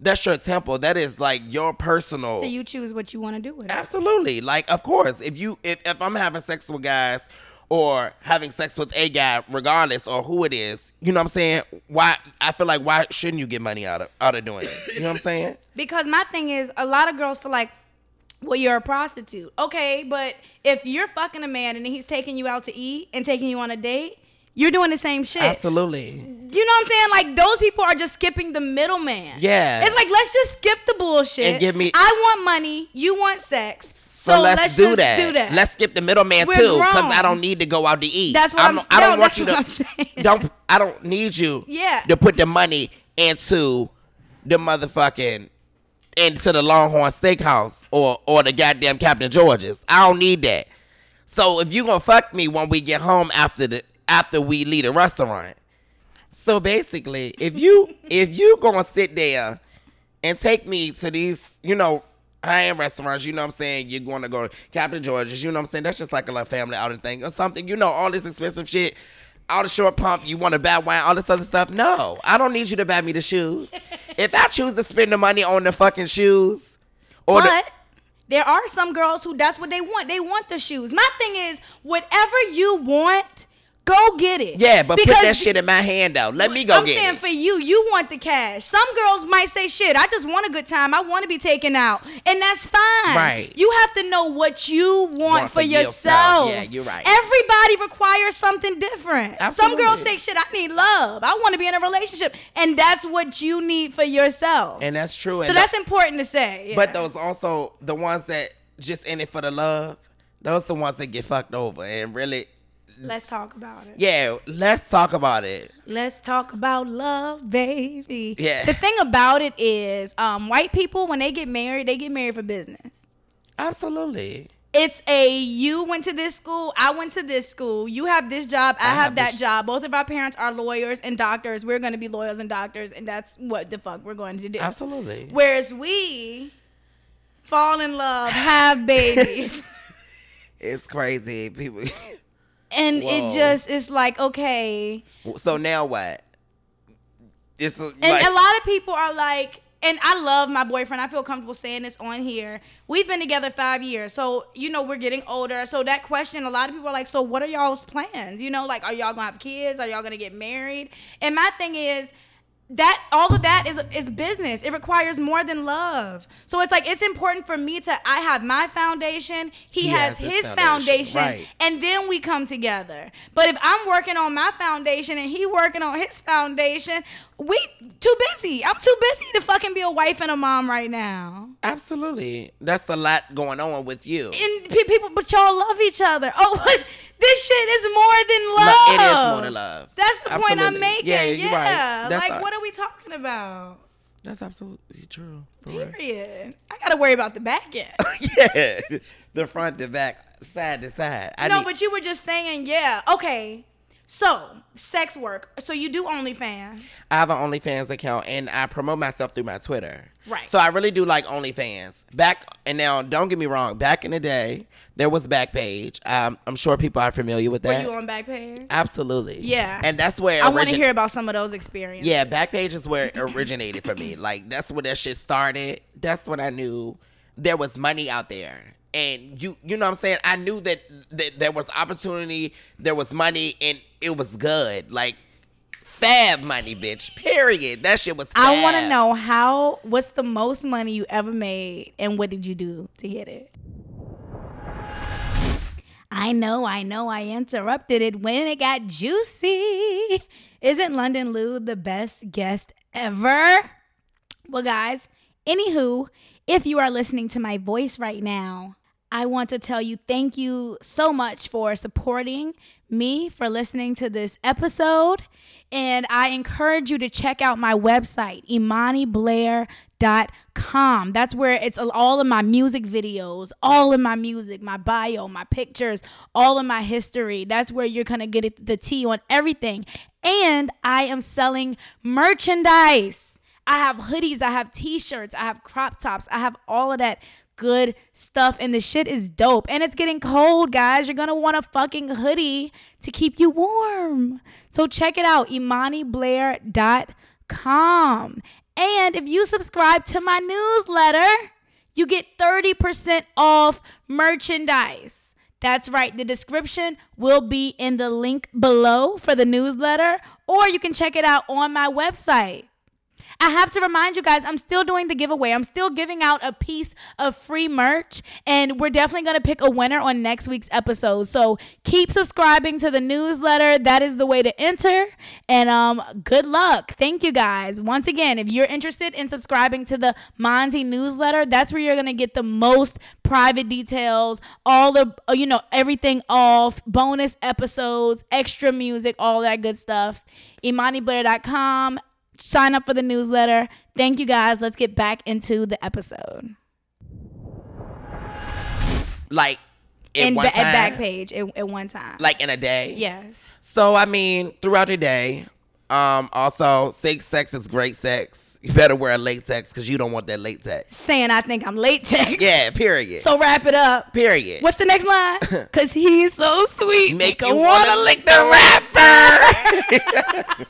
that's your temple. That is like your personal. So you choose what you want to do with it. Absolutely. Like, of course, if you if, if I'm having sex with guys or having sex with a guy, regardless or who it is, you know what I'm saying? Why I feel like why shouldn't you get money out of out of doing it? You know what I'm saying? Because my thing is, a lot of girls feel like Well, you're a prostitute. Okay, but if you're fucking a man and he's taking you out to eat and taking you on a date, you're doing the same shit. Absolutely. You know what I'm saying? Like those people are just skipping the middleman. Yeah. It's like let's just skip the bullshit. And give me- I want money. You want sex. So, let's, do, just that. do that. Let's skip the middleman We're too, because. I don't need to go out to eat. That's what I'm, I'm- I don't want you to. Don't. I don't need you. Yeah. To put the money into the motherfucking into the Longhorn Steakhouse or or the goddamn Captain George's. I don't need that. So if you gonna fuck me when we get home after the after we leave the restaurant. So basically, if you if you gonna sit there and take me to these, you know, high-end restaurants, you know what I'm saying? You're going to go to Captain George's, you know what I'm saying? That's just like a little family outing thing or something. You know, all this expensive shit, all the short pump, you want to buy wine, all this other stuff. No, I don't need you to buy me the shoes. if I choose to spend the money on the fucking shoes, or the, But there are some girls who that's what they want. They want the shoes. My thing is, whatever you want, go get it. yeah, but put that shit in my hand though. Let me go I'm get it. I'm saying for you, you want the cash. Some girls might say, "Shit, I just want a good time. I want to be taken out," and that's fine. Right. You have to know what you want, Want for for yourself. yourself. Yeah, you're right. Everybody requires something different. Absolutely. Some girls say, "Shit, I need love. I want to be in a relationship," and that's what you need for yourself. and that's true. so and that's important to say. yeah. But those also the ones that just in it for the love. Those the ones that get fucked over and really. Let's talk about it. Yeah, let's talk about it. Let's talk about love, baby. Yeah. The thing about it is, um, white people when they get married, they get married for business. Absolutely. It's a you went to this school, I went to this school. You have this job, I, I have, have that job. Both of our parents are lawyers and doctors. We're going to be lawyers and doctors, and that's what the fuck we're going to do. Absolutely. Whereas we fall in love, have babies, It's crazy. People. and Whoa. it just is like okay. so now what? It's a- And a lot of people are like, and I love my boyfriend. I feel comfortable saying this on here. We've been together five years. So, you know, we're getting older. So, that question, a lot of people are like, so what are y'all's plans? You know, like, are y'all gonna have kids? Are y'all gonna get married? And my thing is, that all of that is is business. It requires more than love. So it's like it's important for me to I have my foundation, he, He has, has his foundation, foundation, right. and then we come together. But if I'm working on my foundation and he working on his foundation, we too busy. I'm too busy to fucking be a wife and a mom right now. absolutely. That's a lot going on with you. And pe- people, but y'all love each other. Oh, this shit is more than love. it is more than love. That's the point I'm making. Yeah, Yeah, you're right. Like a- what are we talking about? That's absolutely true. For real. Period. I gotta worry about the back end. yeah, the front the back, side to side. I no, need- but you were just saying, yeah. Okay. So, sex work. So you do OnlyFans. I have an OnlyFans account and I promote myself through my Twitter. Right. So I really do like OnlyFans. Back and now, don't get me wrong. Back in the day, there was Backpage. Um, I'm sure people are familiar with that. Were you on Backpage? Absolutely. Yeah. And that's where I want to hear about some of those experiences. Yeah, Backpage is where it originated for me. Like that's where that shit started. That's when I knew there was money out there. And you you know what I'm saying? I knew that, that there was opportunity, there was money, and it was good. Like fab money, bitch. Period. That shit was fab. I want to know how. What's the most money you ever made, and what did you do to get it? I know, I know, I interrupted it when it got juicy. Isn't London Lou the best guest ever? Well, guys, anywho, if you are listening to my voice right now, I want to tell you thank you so much for supporting me, for listening to this episode. And I encourage you to check out my website, imaniblair.com. That's where it's all of my music videos, all of my music, my bio, my pictures, all of my history. That's where you're going to get the tea on everything. And I am selling merchandise. I have hoodies, I have t-shirts, I have crop tops, I have all of that good stuff and the shit is dope. And it's getting cold, guys. You're to want a fucking hoodie to keep you warm. So check it out, imaniblair.com. And if you subscribe to my newsletter, you get 30% off merchandise. That's right. The description will be in the link below for the newsletter, or you can check it out on my website. I have to remind you guys, I'm still doing the giveaway. I'm still giving out a piece of free merch, and we're definitely going to pick a winner on next week's episode. So keep subscribing to the newsletter. That is the way to enter. And um, good luck. Thank you guys. Once again, if you're interested in subscribing to the Imani newsletter, that's where you're going to get the most private details, all the, uh, you know, everything off, bonus episodes, extra music, all that good stuff. ImaniBlair.com. Sign up for the newsletter. Thank you guys. Let's get back into the episode. Like in, In ba- time, at back page at, at one time. like in a day. yes. So I mean, throughout the day. Um. Also, safe sex is great sex. You better wear a latex because you don't want that latex. Saying I think I'm latex. Yeah. Period. So wrap it up. period. What's the next line? Cause he's so sweet. make Make you a wanna wanna lick the wrapper?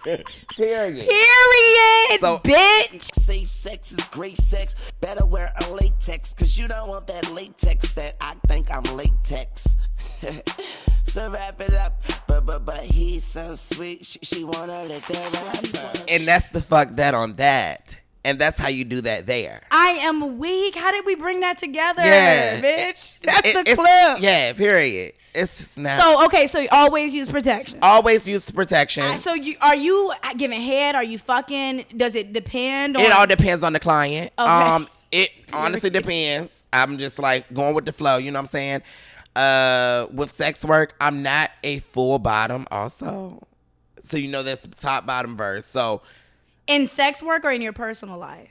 period. period, So- bitch. Safe sex is great sex. Better wear a latex, cause you don't want that latex that I think I'm latex. so wrap it up. But but but he's so sweet. She, she wanna lick the wrapper. And that's the fuck that on that. And that's how you do that there. I am weak. How did we bring that together, Yeah. bitch? That's It- the it's- clip. Yeah, period. It's just not. So okay, so you always use protection. always use protection. Uh, so you are you giving head? Are you fucking? Does it depend on? it all depends on the client. Okay. Um, it honestly depends. I'm just like going with the flow. You know what I'm saying? Uh, with sex work, I'm not a full bottom. Also, so you know there's top bottom verse. So in sex work or in your personal life?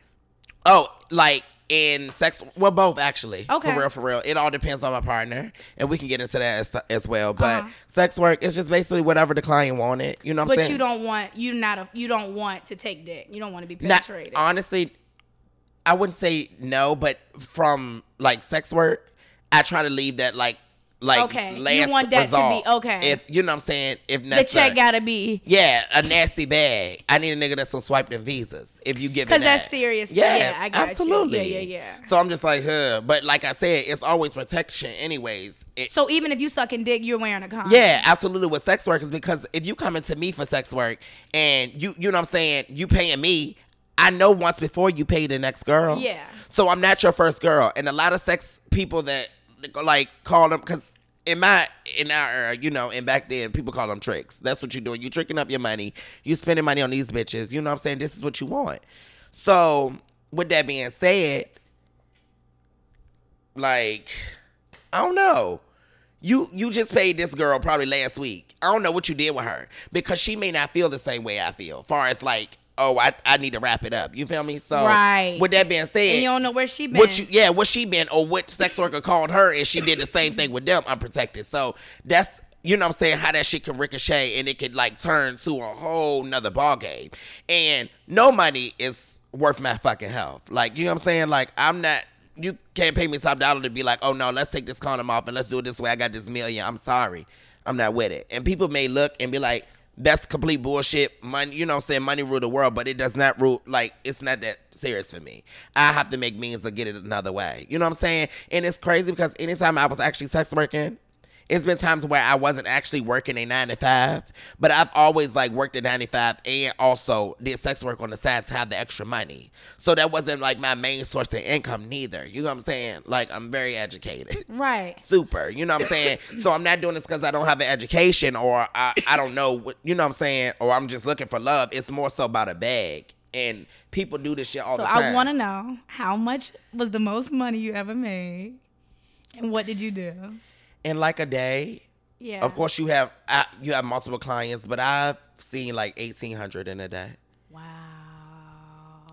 Oh, like in sex, well, both actually. Okay. For real, for real. It all depends on my partner, and we can get into that as, as well. But Uh-huh. sex work is just basically whatever the client wanted. You know what I'm But saying? you don't want you not a you don't want to take dick. You don't want to be Not, penetrated. honestly, I wouldn't say no, but from like sex work, I try to leave that like like Okay, you last want that to be- result. okay. If you know what I'm saying, if the check gotta be Yeah, a nasty bag. I need a nigga that's gonna swipe them visas. If you give because that's serious. Yeah, Yeah, I got absolutely. you. Yeah, yeah, yeah. So I'm just like, huh. But like I said, it's always protection, anyways. It- So even if you sucking dick, you're wearing a condom. yeah, absolutely. With sex workers, because if you coming to me for sex work and you, you know what I'm saying, you paying me, I know once before you pay the next girl. Yeah. So I'm not your first girl, and a lot of sex people that like call them because. In my in our era, you know, and back then people call them tricks. That's what you're doing. You're tricking up your money. You spending money on these bitches. You know what I'm saying? This is what you want. So with that being said, like, I don't know. You you just paid this girl probably last week. I don't know what you did with her because she may not feel the same way I feel. Far as like, oh, I, I need to wrap it up. You feel me? So Right. With that being said, and you don't know where she been. what you yeah, what she been or what sex worker called her and she did the same thing with them unprotected. So that's you know what I'm saying, how that shit can ricochet and it could like turn to a whole nother ball game. And no money is worth my fucking health. Like, you know what I'm saying? Like I'm not you can't pay me top dollar to be like, oh no, let's take this condom off and let's do it this way. I got this million. I'm sorry. I'm not with it. And people may look and be like, that's complete bullshit. Money, you know I'm saying? Money rule the world, but it does not rule, like, it's not that serious for me. I have to make means to get it another way. You know what I'm saying? And it's crazy because anytime I was actually sex working, it's been times where I wasn't actually working a nine to five, but I've always like worked a nine to five and also did sex work on the side to have the extra money. So that wasn't like my main source of income neither. You know what I'm saying? Like I'm very educated. right. Super. You know what I'm saying? so I'm not doing this because I don't have an education or I, I don't know what you know what I'm saying, or I'm just looking for love. It's more so about a bag. And people do this shit all So the time. So I want to know how much was the most money you ever made, and what did you do? In like a day, Yeah. Of course, you have I, you have multiple clients, but I've seen like eighteen hundred in a day. Wow.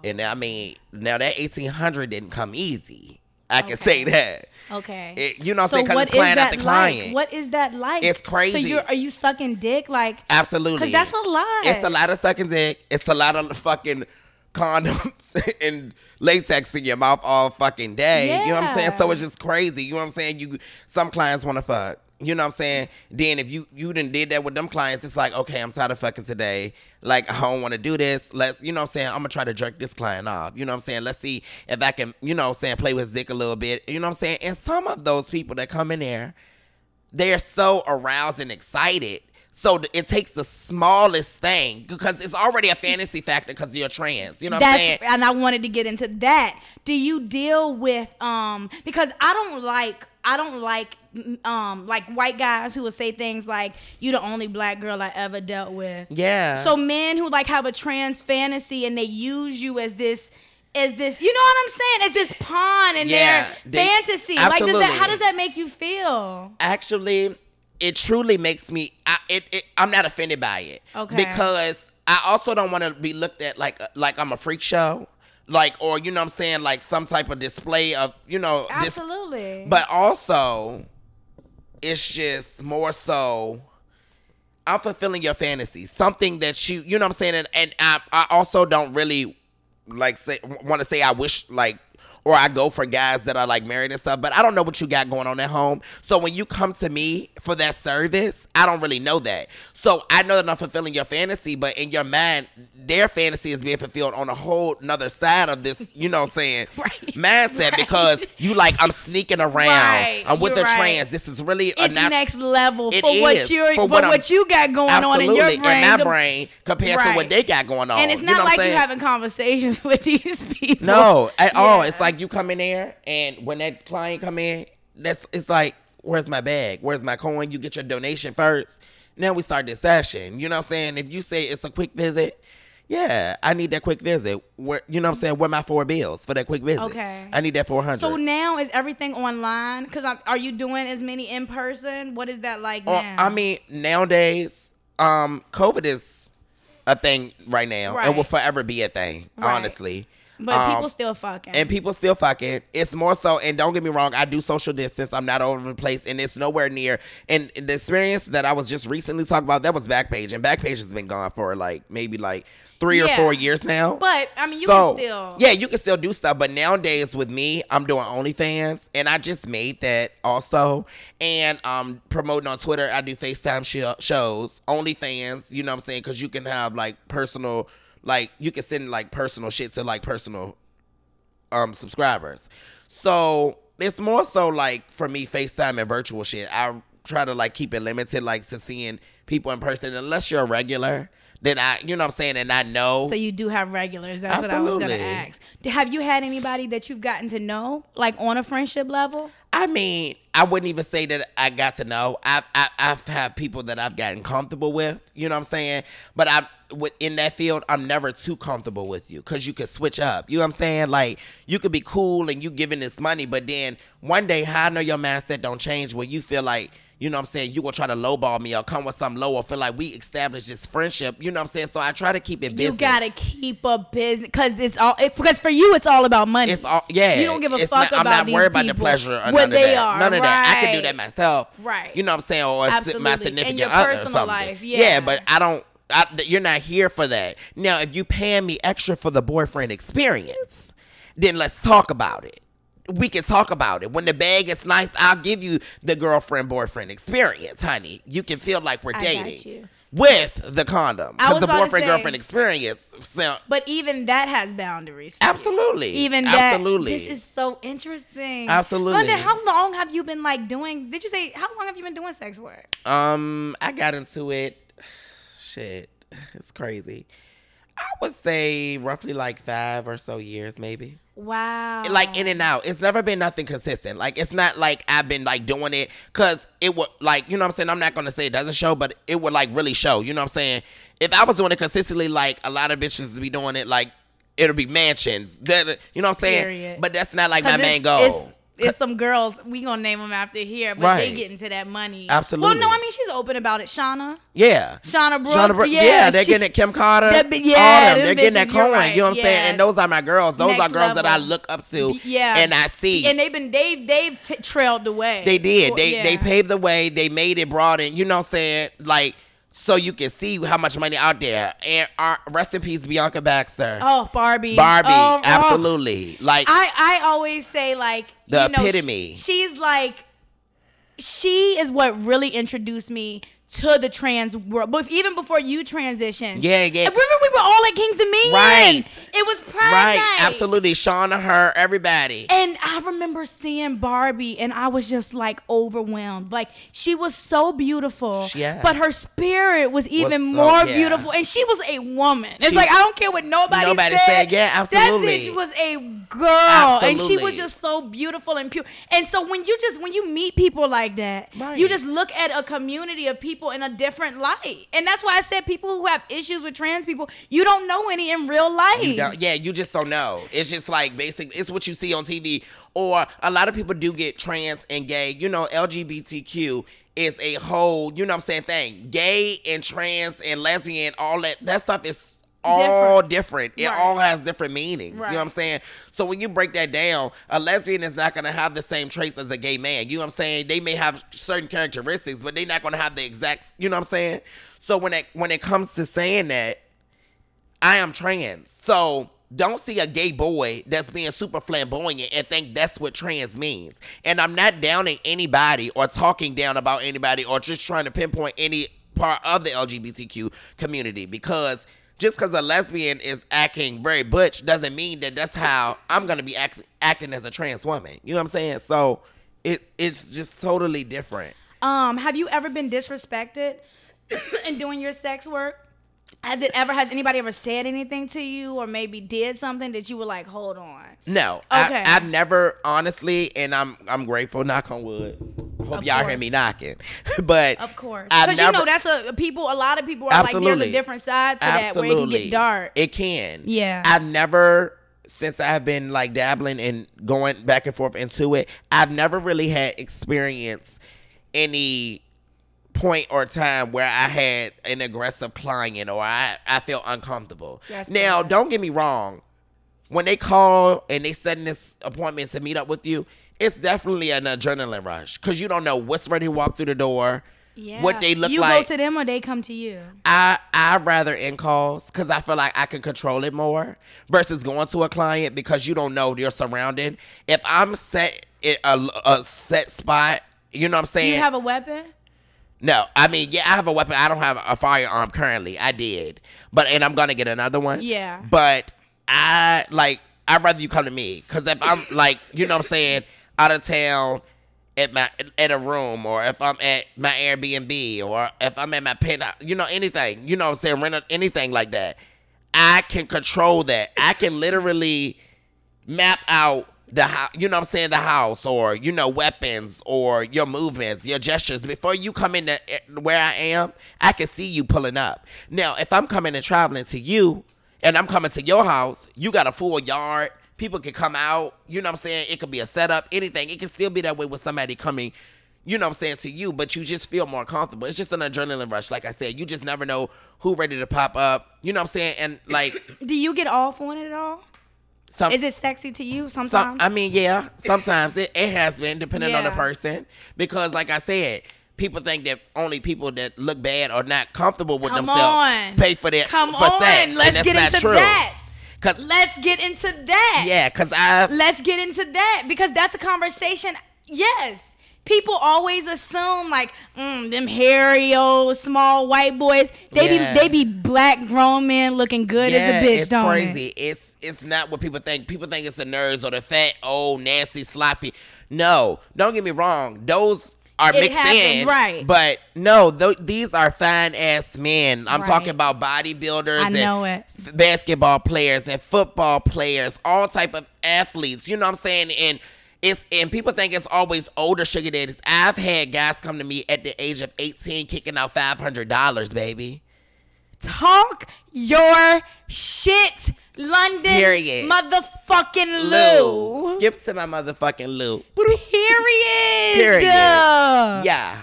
And I mean, now that eighteen hundred didn't come easy. I can say that. Okay. It- you know what I'm so saying? 'Cause what it's client after like? client. What is that like? It's crazy. So you're are you sucking dick like? Absolutely. 'Cause that's a lot. It's a lot of sucking dick. It's a lot of fucking condoms and latex in your mouth all fucking day. You know what I'm saying? So it's just crazy. You know what I'm saying? You some clients want to fuck. You know what I'm saying? Then if you you didn't did that with them clients, it's like, okay, I'm tired of fucking today. Like I don't want to do this. Let's you know what I'm saying? I'm gonna try to jerk this client off. You know what I'm saying? Let's see if I can, you know what I'm saying, play with his dick a little bit. You know what I'm saying? And some of those people that come in there, they're so aroused and excited. So it takes the smallest thing because it's already a fantasy factor because you're trans. You know what I'm saying? and I wanted to get into that. Do you deal with um because I don't like I don't like mm, um like white guys who will say things like you the only black girl I ever dealt with. Yeah. So men who like have a trans fantasy and they use you as this as this you know what I'm saying as this pawn in Yeah, their they- fantasy. Like does that how does that make you feel? actually it truly makes me I, it, it i'm not offended by it Okay. because i also don't want to be looked at like like i'm a freak show like or you know what i'm saying like some type of display of you know dis- Absolutely. but also it's just more so i'm fulfilling your fantasy something that you you know what i'm saying and, and I, I also don't really like say want to say i wish like or I go for guys that are like married and stuff, but I don't know what you got going on at home. So when you come to me for that service, I don't really know that. So I know that I'm fulfilling your fantasy, but in your mind, their fantasy is being fulfilled on a whole another side of this, you know what I'm saying, Right. mindset Right. because you like, I'm sneaking around. Right. I'm with You're a right. trans. This is really a it's next level for what you're for what what, you got going on in your brain. my brain compared to what they got going on. And it's You not know like you're having conversations with these people. No, at all. It's like you come in there, and when that client come in, that's it's like, where's my bag? Where's my coin? You get your donation first. Now we start this session. You know what I'm saying? If you say it's a quick visit, yeah, I need that quick visit. Where you know what I'm saying? Where my four bills for that quick visit? Okay. I need that four hundred. So now is everything online? Because are you doing as many in person? What is that like Uh, now? I mean, nowadays, um, COVID is a thing right now, and will forever be a thing. Right. Honestly, but Um, people still fucking. and people still fucking. It's more so, and don't get me wrong, I do social distance. I'm not all over the place, and it's nowhere near. And the experience that I was just recently talking about, that was Backpage, and Backpage has been gone for like maybe like three or four years now. but I mean, you So, can still. yeah, you can still do stuff, but nowadays with me, I'm doing OnlyFans, and I just made that also, and um promoting on Twitter. I do FaceTime sh- shows, OnlyFans. You know what I'm saying? Because you can have like personal, like you can send like personal shit to like personal um subscribers. So it's more so like for me FaceTime and virtual shit. I try to like keep it limited, like to seeing people in person, unless you're a regular. Then I, you know what I'm saying, and I know. So you do have regulars. That's what I was gonna ask. Have you had anybody that you've gotten to know, like on a friendship level? I mean, I wouldn't even say that I got to know. I've I, I've had people that I've gotten comfortable with. You know what I'm saying? But I'm within that field. I'm never too comfortable with you because you could switch up. You know what I'm saying? Like you could be cool and you giving this money, but then one day, how I know your mindset don't change when you feel like. You know what I'm saying? You gonna try to lowball me or come with some low or feel like we established this friendship. You know what I'm saying? So I try to keep it business. You gotta keep a business because it's all it, because for you it's all about money. It's all yeah. You don't give a it's fuck not, about I'm not these worried about the pleasure or what none of they that. are, None of that. I can do that myself. Right. You know what I'm saying? Or Absolutely. my significant your other or personal something. life, yeah. but I don't. I, you're not here for that. Now, if you paying me extra for the boyfriend experience, then let's talk about it. We can talk about it. When the bag is nice, I'll give you the girlfriend boyfriend experience, honey. You can feel like we're I dating with the condom. Because the boyfriend say- girlfriend experience sound but even that has boundaries. for you. absolutely Even that. absolutely This is so interesting. Absolutely. London, how long have you been like doing? Did you say how long have you been doing sex work? Um, I got into it. Shit, it's crazy. I would say roughly like five or so years, maybe. Wow. Like in and out. It's never been nothing consistent. Like it's not like I've been like doing it because it would like you know what I'm saying. I'm not gonna say it doesn't show, but it would like really show. You know what I'm saying? If I was doing it consistently, like a lot of bitches be doing it, like it'll be mansions. That you know what I'm saying? Period. But that's not like my main goal. It's, it's some girls we gonna name them after here, but they get into that money. Absolutely. Well, no, I mean she's open about it. Shauna, Yeah. Shauna Brooks. Shauna Brooks, yeah, yeah, they're she- getting it. Kim Carter, That yeah, they're getting that bitches, coin. right, You know what I'm saying? And those are my girls. Those Next are girls that I look up to. Yeah, and I see. and they've been they've they've t- trailed the way. they did. Well, They yeah. they paved the way. They made it broad, and you know what I'm saying? Like so you can see how much money out there. And our, rest in peace, Bianca Baxter, Oh, Barbie. Barbie, Oh, oh. absolutely. Like I I always say like The you know, epitome. she's like she is what really introduced me to the trans world, but even before you transitioned. Yeah, yeah. Remember we were all at King's Dominion. Right. It was Pride right, Night. absolutely. Shauna, her, everybody. And I remember seeing Barbie, and I was just like overwhelmed. Like she was so beautiful, Yeah. but her spirit was even so- more yeah. beautiful. And she was a woman. It's She- like I don't care what nobody, said. Nobody said. said, yeah, absolutely. That bitch was a girl, and she was just so beautiful and pure. And so when you just when you meet people like that, Right. you just look at a community of people in a different light. And that's why I said people who have issues with trans people, you don't know any in real life. You yeah, you just don't know. It's just like basic. It's what you see on TV. Or a lot of people do get trans and gay. You know, LGBTQ is a whole. You know what I'm saying? Thing. Gay and trans and lesbian, all that. That stuff is all different. It Right. all has different meanings. You know what I'm saying? So when you break that down, a lesbian is not gonna have the same traits as a gay man. You know what I'm saying? They may have certain characteristics, but they're not gonna have the exact. You know what I'm saying? So when it when it comes to saying that, I am trans. So don't see a gay boy that's being super flamboyant and think that's what trans means. And I'm not downing anybody or talking down about anybody or just trying to pinpoint any part of the LGBTQ community because just because a lesbian is acting very butch doesn't mean that that's how I'm gonna be act- acting as a trans woman. You know what I'm saying? So it it's just totally different. Um, have you ever been disrespected in doing your sex work? Has it ever? Has anybody ever said anything to you, or maybe did something that you were like, "Hold on"? No, Okay. I, I've never honestly, and I'm I'm grateful. Knock on wood. Hope Of y'all hear me knocking, but Of course, because you know that's a people. A lot of people are like, "There's a different side to that where it can get dark." It can. Yeah. I've never since I've been like dabbling and going back and forth into it. I've never really had experience any point or time where I had an aggressive client or I I felt uncomfortable. That's now, good. don't get me wrong. When they call and they setting this appointment to meet up with you, it's definitely an adrenaline rush because you don't know what's ready to walk through the door, yeah. what they look you like. You go to them or they come to you. I I rather in calls because I feel like I can control it more versus going to a client because you don't know you're surrounded. If I'm set in a, a set spot, you know what I'm Do saying? you have a weapon? No, I mean yeah, I have a weapon. I don't have a firearm currently. I did, but and I'm gonna get another one. Yeah. But I like I'd rather you come to me because if I'm like you know what I'm saying out of town at my at a room or if I'm at my Airbnb or if I'm at my penthouse, you know anything, you know what I'm saying, rent anything like that. I can control that. I can literally map out the you know I'm saying, the house or you know weapons or your movements, your gestures before you come in the, eh, where I am. I can see you pulling up. Now, if I'm coming and traveling to you and I'm coming to your house, you got a full yard. People can come out. You know what I'm saying? It could be a setup, anything. It can still be that way with somebody coming. You know what I'm saying to you, but you just feel more comfortable. It's just an adrenaline rush, like I said. You just never know who ready to pop up. You know what I'm saying? And like Do you get off on it at all? Some Is it sexy to you some, sometimes? I mean, yeah, sometimes it, it has been, depending on the person. Because, like I said, people think that only people that look bad or not comfortable with Come themselves on. pay for their Come for on, sex. let's get into true. that. Cause Let's get into that. yeah, cause I Let's get into that because that's a conversation. Yes. People always assume like mm, them hairy old small white boys. They Yeah. be they be black grown men looking good yeah, as a bitch, it's don't crazy. it? It's it's not what people think. People think it's the nerds or the fat, old, nasty, sloppy. No, don't get me wrong. Those are It mixed happens, in, right. But no, th- these are fine ass men. I'm Right. talking about bodybuilders. I and know it. f- Basketball players and football players, all type of athletes. You know what I'm saying? And it's and people think it's always older sugar daddies. I've had guys come to me at the age of 18 kicking out five hundred dollars, baby. Talk your shit, London Period. motherfucking Lou. Lou. Skip to my motherfucking Lou. Period. Period. Yeah. Yeah.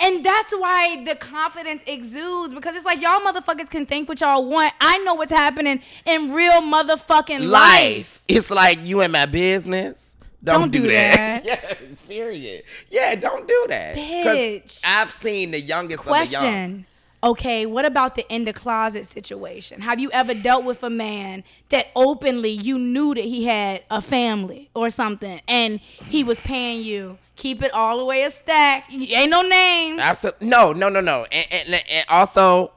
And that's why the confidence exudes because it's like y'all motherfuckers can think what y'all want. I know what's happening in real motherfucking life. Life. It's like you in my business. Don't, Don't do, do that. that. yes, period. Yeah, don't do that. Bitch. I've seen the youngest of the young. Okay, what about the in the closet situation? Have you ever dealt with a man that openly you knew that he had a family or something and he was paying you? Keep it all the way a stack. Ain't no names. No, no, no, no. And, and, and also,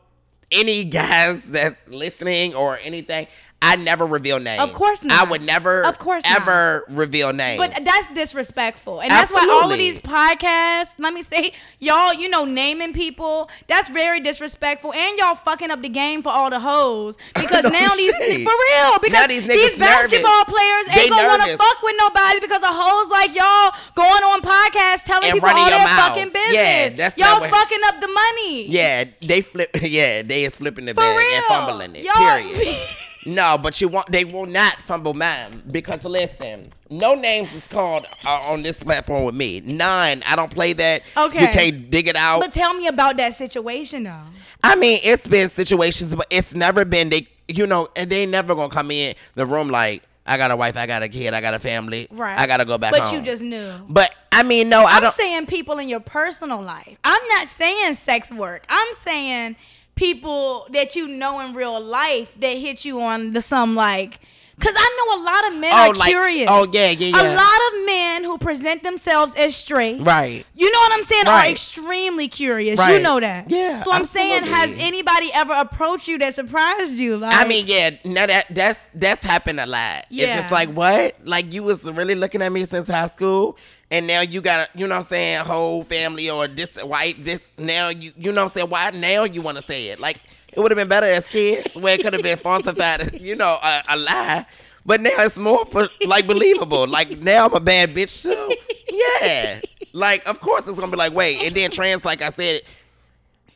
any guys that's listening or anything, I never reveal names. Of course not. I would never, Of course not. ever reveal names. But that's disrespectful. And that's why all of these podcasts, let me say, y'all, you know, naming people, that's very disrespectful. And y'all fucking up the game for all the hoes. Because No now these, shade. for real, because these these, basketball nervous. players They ain't gonna wanna fuck with nobody because of hoes like y'all going on podcasts telling And people all their mouth. fucking business. Yeah, that's y'all not what- fucking up the money. yeah, they flip. Yeah, they is flipping the For bag real. and fumbling it. Y'all- Period. no, but you want they will not fumble mine because listen, no names is called uh, on this platform with me. Nine, I don't play that. Okay. you can't dig it out. But tell me about that situation though. I mean, it's been situations, but it's never been they. You know, and they never gonna come in the room like I got a wife, I got a kid, I got a family. Right. I gotta go back But home. you just knew. But I mean, no, I I'm don't. saying people in your personal life. I'm not saying sex work. I'm saying people that you know in real life that hit you on the some like. Cause I know a lot of men Oh, are like- curious. oh, yeah, yeah, yeah. A lot of men who present themselves as straight, Right. You know what I'm saying? Are extremely curious. You know that. Yeah, So I'm saying, has anybody ever approached you that surprised you? Like, I mean, yeah, no, that that's that's happened a lot. Yeah. It's just like what? Like you was really looking at me since high school, and now you got a, you know what I'm saying, whole family or this white this now you you know what I'm saying. Why now you want to say it? Like it would have been better as kids where it could have been falsified, you know, a, a lie. But now it's more like believable. Like now I'm a bad bitch too. Yeah. Like of course it's gonna be like wait, and then trans like I said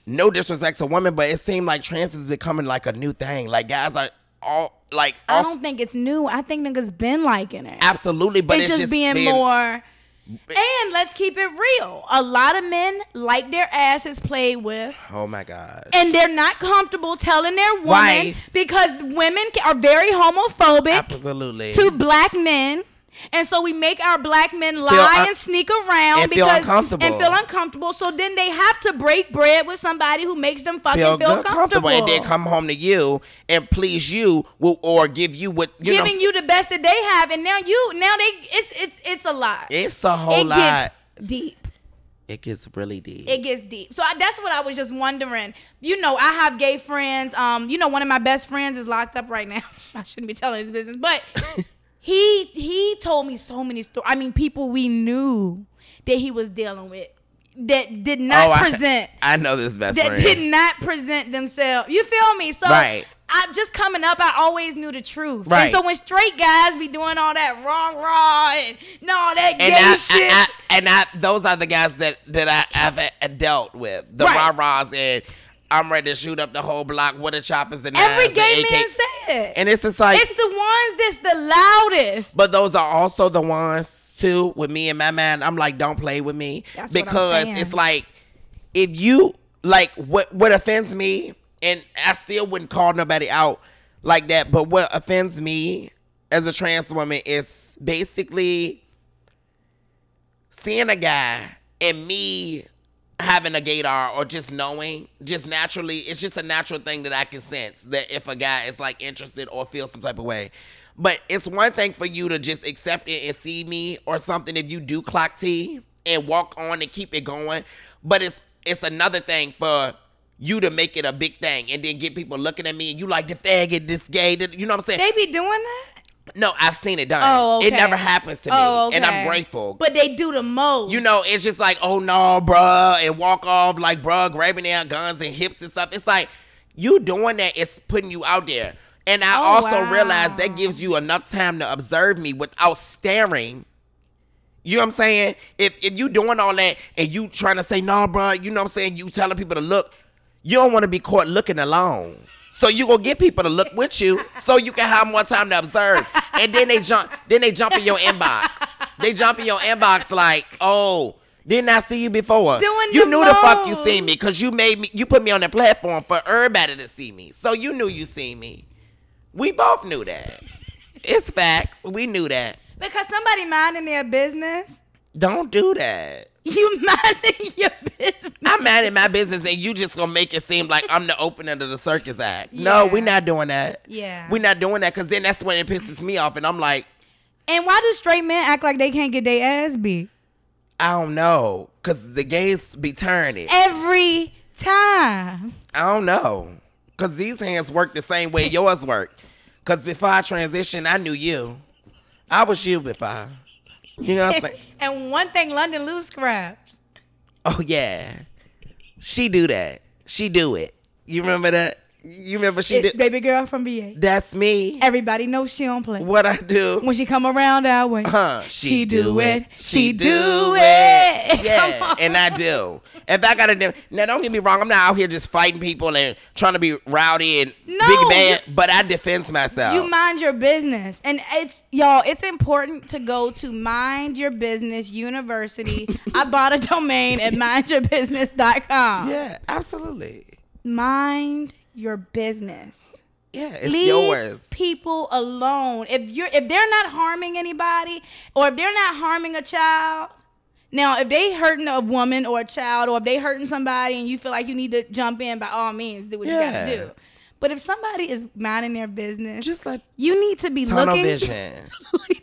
no disrespect to women, but it seemed like trans is becoming like a new thing. Like guys are all like I don't think it's new. I think niggas been liking it. absolutely, but it's, it's, just, being, more. And let's keep it real. A lot of men like their asses played with, Oh my god. and they're not comfortable telling their Wife. because women are very homophobic Absolutely. to black men. And so we make our black men lie un- and sneak around and feel because uncomfortable. and feel uncomfortable. So then they have to break bread with somebody who makes them fucking feel, feel good, comfortable. and then come home to you and please you or give you what you giving know. you the best that they have, and now you now they it's it's it's a lot. it's a whole it lot. gets deep. it gets really deep. It gets deep. So I, that's what I was just wondering. You know, I have gay friends. Um, you know, one of my best friends is locked up right now. I shouldn't be telling his business, but he he told me so many stories. I mean, people we knew that he was dealing with that did not Oh, present I, know this best that friend. did not present themselves. You feel me? So Right. I just coming up, I always knew the truth. Right. And so when straight guys be doing all that raw raw and no all that gay and I, shit. I, I, and I, those are the guys that that I have dealt with. The Right. rah rahs and I'm ready to shoot up the whole block with the choppers and Every gay and man AK. it. And it's just like it's the ones that's the loudest. But those are also the ones too with me and my man. I'm like, don't play with me That's what I'm because it's like if you like what what offends me, and I still wouldn't call nobody out like that. But what offends me as a trans woman is basically seeing a guy and me having a gaydar or just knowing, just naturally, it's just a natural thing that I can sense that if a guy is like interested or feels some type of way. But it's one thing for you to just accept it and see me or something if you do clock T and walk on and keep it going. But it's it's another thing for you to make it a big thing and then get people looking at me and you like the faggot, this gay, you know what I'm saying? They be doing that. No, I've seen it done. Oh, okay. It never happens to me. Oh, And I'm grateful. But they do the most. You know, it's just like, oh no, bruh, and walk off like bruh, grabbing their guns and hips and stuff. It's like you doing that is putting you out there. And I Oh, also wow. realize that gives you enough time to observe me without staring. You know what I'm saying? If if you doing all that and you trying to say, no, bruh, you know what I'm saying, you telling people to look, you don't want to be caught looking alone. So you gonna get people to look with you so you can have more time to observe. And then they jump then they jump in your inbox. They jump in your inbox like, oh, didn't I see you before? Doing you the knew the fuck you most. seen me because you made me you put me on the platform for everybody to see me. So you knew you seen me. We both knew that. It's facts. We knew that. because somebody minding their business. Don't do that. You minding your business. I'm mad at my business, and you just gonna make it seem like I'm the opener to the circus act. No, we're not doing that. Yeah. we're not doing that because then that's when it pisses me off, and I'm like, And why do straight men act like they can't get their ass beat I don't know, because the gays be turning. every time? I don't know, because these hands work the same way yours work. Because before I transitioned, I knew you. I was you before. You know what I'm saying? and one thing, London Lou scraps. Oh yeah, she do that. She do it. You remember that? You remember she It's did? baby girl from BA. That's me. Everybody knows she don't play. What I do? When she come around our way, Huh? she, do it. She do do it. Yeah, and I do. If I gotta do now, don't get me wrong. I'm not out here just fighting people and trying to be rowdy and No, big bad, but I defend myself. You mind your business. And it's y'all, it's important to go to Mind Your Business University. I bought a domain at mindyourbusiness.com. yeah, absolutely. Mind your business. Yeah, it's Leave yours. people alone. If you're if they're not harming anybody or if they're not harming a child, now if they hurting a woman or a child or if they hurting somebody and you feel like you need to jump in by all means, do what you gotta do. But if somebody is minding their business, Just like you need to be looking. vision.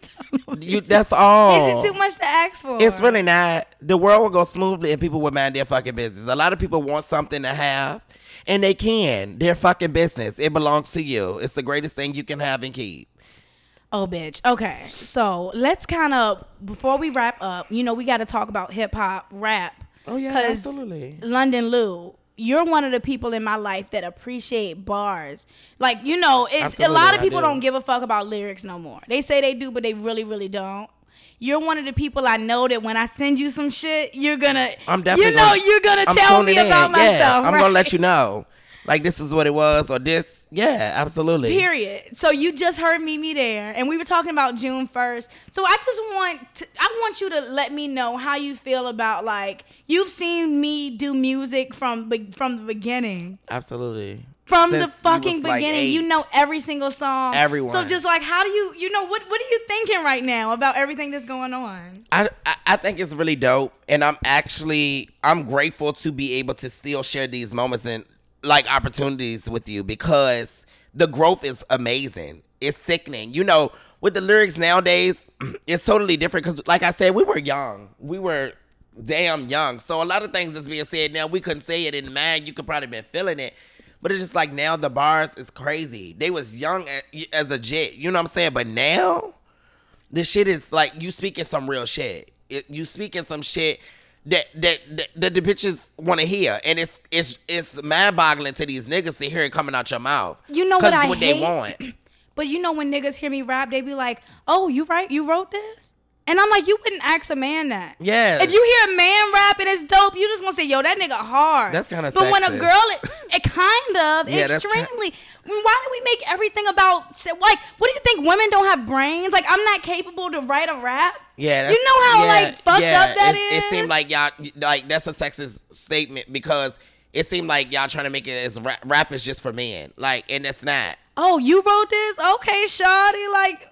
You, that's all. Is it too much to ask for? It's really not. The world will go smoothly if people would mind their fucking business. A lot of people want something to have, and they can. Their fucking business. It belongs to you. It's the greatest thing you can have and keep. Oh, bitch. Okay. So let's kind of, before we wrap up, you know, we got to talk about hip hop, rap. Oh, yeah, absolutely. London Lou, you're one of the people in my life that appreciate bars. Like, you know, it's a lot of people do. don't give a fuck about lyrics no more. They say they do, but they really, really don't. You're one of the people I know that when I send you some shit, you're gonna, I'm definitely. you know, gonna, you're gonna I'm tell me tuning in. about Yeah, myself. I'm right? gonna let you know. Like this is what it was, or this. Yeah, absolutely. Period. So you just heard Me There, and we were talking about June first. So I just want to, I want you to let me know how you feel about like you've seen me do music from from the beginning, Absolutely. from Since the fucking was, like, beginning. you know every single song. Everyone. So just like, how do you, you know, what what are you thinking right now about everything that's going on? I, I I think it's really dope, and I'm actually I'm grateful to be able to still share these moments and like opportunities with you because the growth is amazing. It's sickening, you know. With the lyrics nowadays, it's totally different because, like I said, we were young. We were damn young, so a lot of things that's being said now we couldn't say it in mag. You could probably been feeling it. But it's just like now the bars is crazy. They was young as a jet, you know what I'm saying? But now, this shit is like you speaking some real shit. It, you speaking some shit that that that, that the bitches want to hear, and it's it's it's mind boggling to these niggas to hear it coming out your mouth. You know what I what they hate? want. But you know when niggas hear me rap, they be like, "Oh, you right? You wrote this?" And I'm like, "You wouldn't ask a man that." Yeah. If you hear a man rap and it's dope, you just gonna say, "Yo, that nigga hard." That's kinda But when a girl, it, it kind of Yeah, ki- extremely. I mean, Why do we make everything about like? What do you think? Women don't have brains? Like I'm not capable to write a rap. Yeah, that's, you know how yeah, like fucked yeah, up that it's- It seemed like y'all like that's a sexist statement because it seemed like y'all trying to make it as rap, rap is just for men, like, and it's not. oh, you wrote this? Okay, Shawty. Like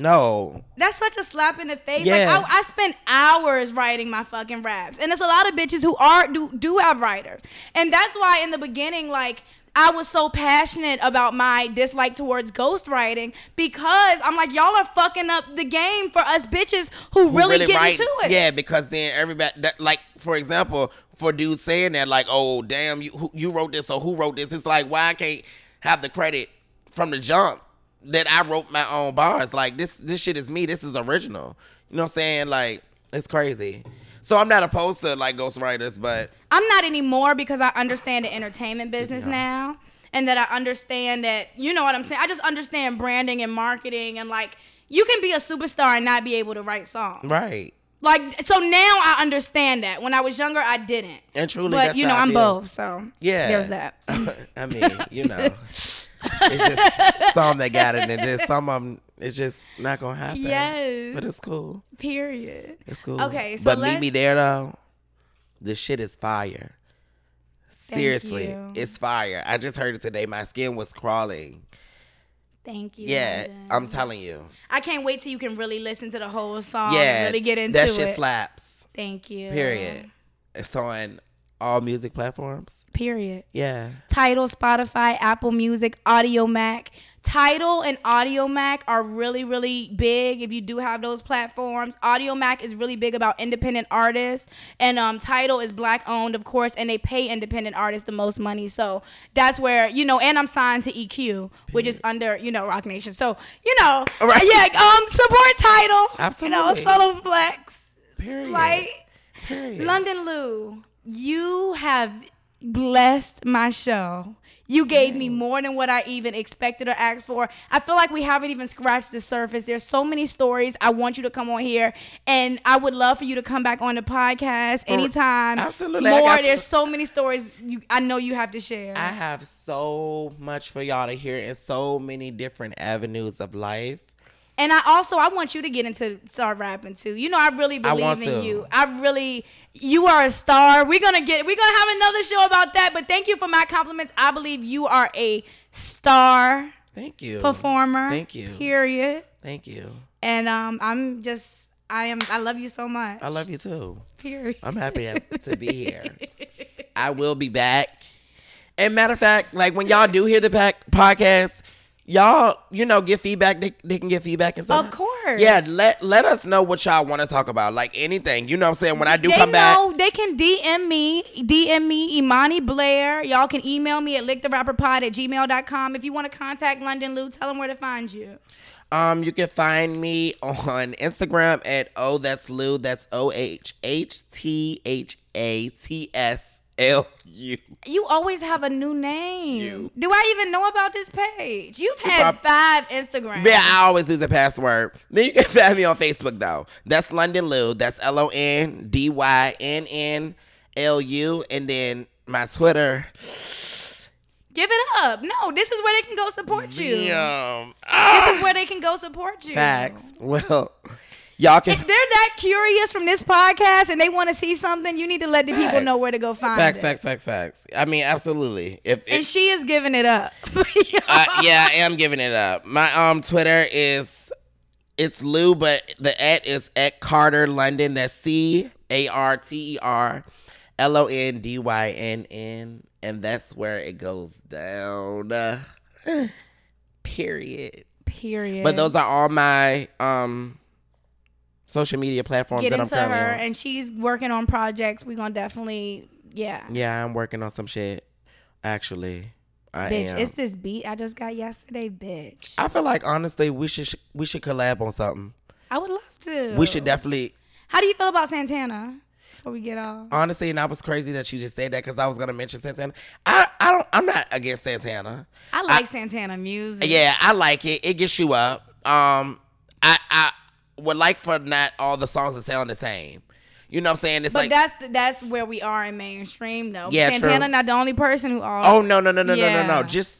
No, That's such a slap in the face. Yeah. Like I, I spend hours writing my fucking raps, and there's a lot of bitches who are do do have writers, and that's why in the beginning, like. I was so passionate about my dislike towards ghostwriting because I'm like, y'all are fucking up the game for us bitches who, who really, get write- into it. Yeah, because then everybody, that, like for example, for dudes saying that, like, oh damn, you who, you wrote this or who wrote this? It's like why I can't have the credit from the jump that I wrote my own bars? Like this, this shit is me. This is original. You know what I'm saying? Like it's crazy. So I'm not opposed to like ghostwriters, but I'm not anymore because I understand the entertainment business now. And that I understand that, you know what I'm saying? I just understand branding and marketing and like you can be a superstar and not be able to write songs. right. Like so now I understand that. When I was younger, I didn't. And truly, but you know, I'm both. So Yeah. there's that. I mean, you know, it's just some that got it, and then some of them, it's just not gonna happen. Yes. but it's cool. Period. It's cool. Okay, so but meet me there though. The shit is fire. Seriously, it's fire. I just heard it today. My skin was crawling. Thank you. Yeah, London. I'm telling you. I can't wait till you can really listen to the whole song. yeah, and really get into that it. That shit slaps. Thank you. Period. It's on all music platforms. Period. Yeah. Tidal, Spotify, Apple Music, Audio Mac. Tidal and Audiomack are really, really big if you do have those platforms. Audiomack is really big about independent artists, and um, Tidal is black owned, of course, and they pay independent artists the most money. So that's where, you know, and I'm signed to EQ, which is under, you know, Roc Nation. So, you know, Right. yeah, um, support Tidal. Absolutely. You know, solo flex. Period. Like, Period. London Lou, you have blessed my show. You gave me more than what I even expected or asked for. I feel like we haven't even scratched the surface. There's so many stories. I want you to come on here, and I would love for you to come back on the podcast anytime. absolutely. More. There's so many stories you, I know you have to share. I have so much for y'all to hear in so many different avenues of life. And I also I want you to get into start rapping too. You know I really I believe want in to. you. I really you are a star. We're gonna get we're gonna have another show about that. But thank you for my compliments. I believe you are a star Thank you. performer. Thank you. Period. Thank you. And um I'm just I am I love you so much. I love you too. Period. I'm happy to- to be here. I will be back. And matter of fact, like when y'all do hear the pack podcast, y'all, you know, get feedback. They, they can get feedback and stuff. Of course. Yeah, let let us know what y'all want to talk about. Like anything. You know what I'm saying? When I do they come know back. they can DM me, DM me, Imani Blair. Y'all can email me at licktherappapod at gmail.com. If you want to contact London Lou, tell them where to find you. Um, you can find me on Instagram at oh that's Lou. That's O H H T H A T S L U. You always have a new name. You. Do I even know about this page? You've had five Instagrams. Yeah, I always lose a password. Then you can find me on Facebook though. That's London Lou. That's L O N D Y N N L U. And then my Twitter. Give it up. No, this is where they can go support you. Damn. This is ah! where they can go support you. Facts. Well, y'all can. If they're that curious from this podcast and they want to see something, you need to let the people know where to go find Facts, it. facts, facts, facts. Facts. I mean, absolutely. If, And she is giving it up. uh, yeah, I am giving it up. My um Twitter is it's Lou, but the at is at Carter London. That's C A R T E R L O N D Y N N, and that's where it goes down. Uh, period. Period. But those are all my um social media platforms get that I'm into her, on. and she's working on projects. We're gonna definitely, yeah. yeah, I'm working on some shit. Actually, I Bitch, am. it's this beat I just got yesterday, bitch. I feel like honestly, we should we should collab on something. I would love to. We should definitely How do you feel about Santana? Before we get off. honestly, and I was crazy that you just said that because I was gonna mention Santana. I I don't I'm not against Santana. I like Santana music. Yeah, I like it. It gets you up. Um, I I would like for not all the songs to sound the same. You know what I'm saying? It's But like that's the, that's where we are in mainstream though. Yeah, Santana true. not the only person who are oh no no no no no no no just.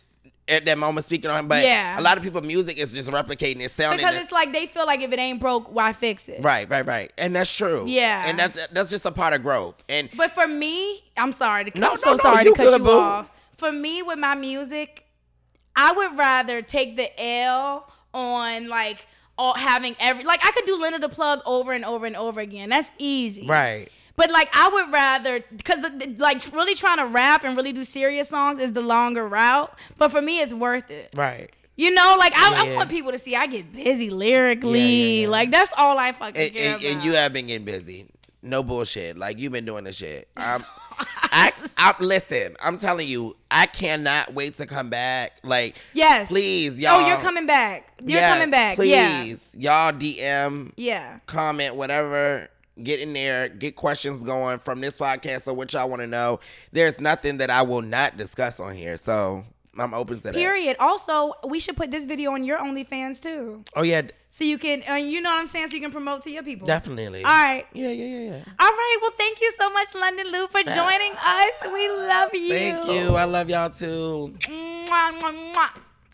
At that moment, speaking on him, but Yeah. a lot of people, music is just replicating it, sounding. because it's like they feel like if it ain't broke, why fix it? right, right, right, and that's true. Yeah. and that's that's just a part of growth. And But for me, I'm sorry to No, I'm so no, no, sorry to cut good, you boo. off. For me with my music, I would rather take the L on like all having every like I could do Linda the Plug over and over and over again. That's easy. right, But like I would rather because the, the- like really trying to rap and really do serious songs is the longer route. But for me, it's worth it. right. You know, like I, I want people to see I get busy lyrically. Yeah, yeah, yeah. Like that's all I fucking and, care and, about. and you have been getting busy. No bullshit. Like you've been doing the shit. Um, I, I listen. I'm telling you, I cannot wait to come back. Like, yes, please, y'all. Oh, you're coming back. You're Yes, coming back. Please, Yeah, y'all DM, yeah. comment, whatever. Get in there. Get questions going from this podcast or what y'all want to know. There's nothing that I will not discuss on here. So I'm open to that. Period. Also, we should put this video on your OnlyFans too, Oh yeah, so you can, uh, you know what I'm saying, so you can promote to your people. definitely. All right. Yeah, yeah, yeah, yeah. All right. Well, thank you so much, London Lou, for joining us. We love you. Thank you. I love y'all too. Mwah, mwah, mwah.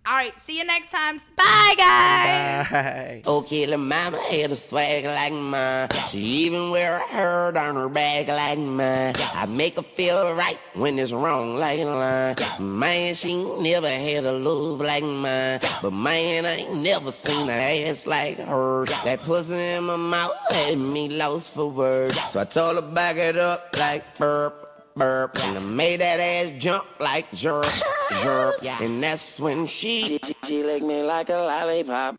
All right. See you next time. Bye, guys. Bye. Oh, okay, the mama had a swag like mine. She even wear a herd on her back like mine. I make her feel right when it's wrong like a line. Man, she ain't never had a love like mine. But man, I ain't never seen a ass like her. That pussy in my mouth had me lost for words. So I told her back it up like burp. Burp. And I made that ass jump like jerk, jerk. Yeah. And that's when she, she, she licked me like a lollipop.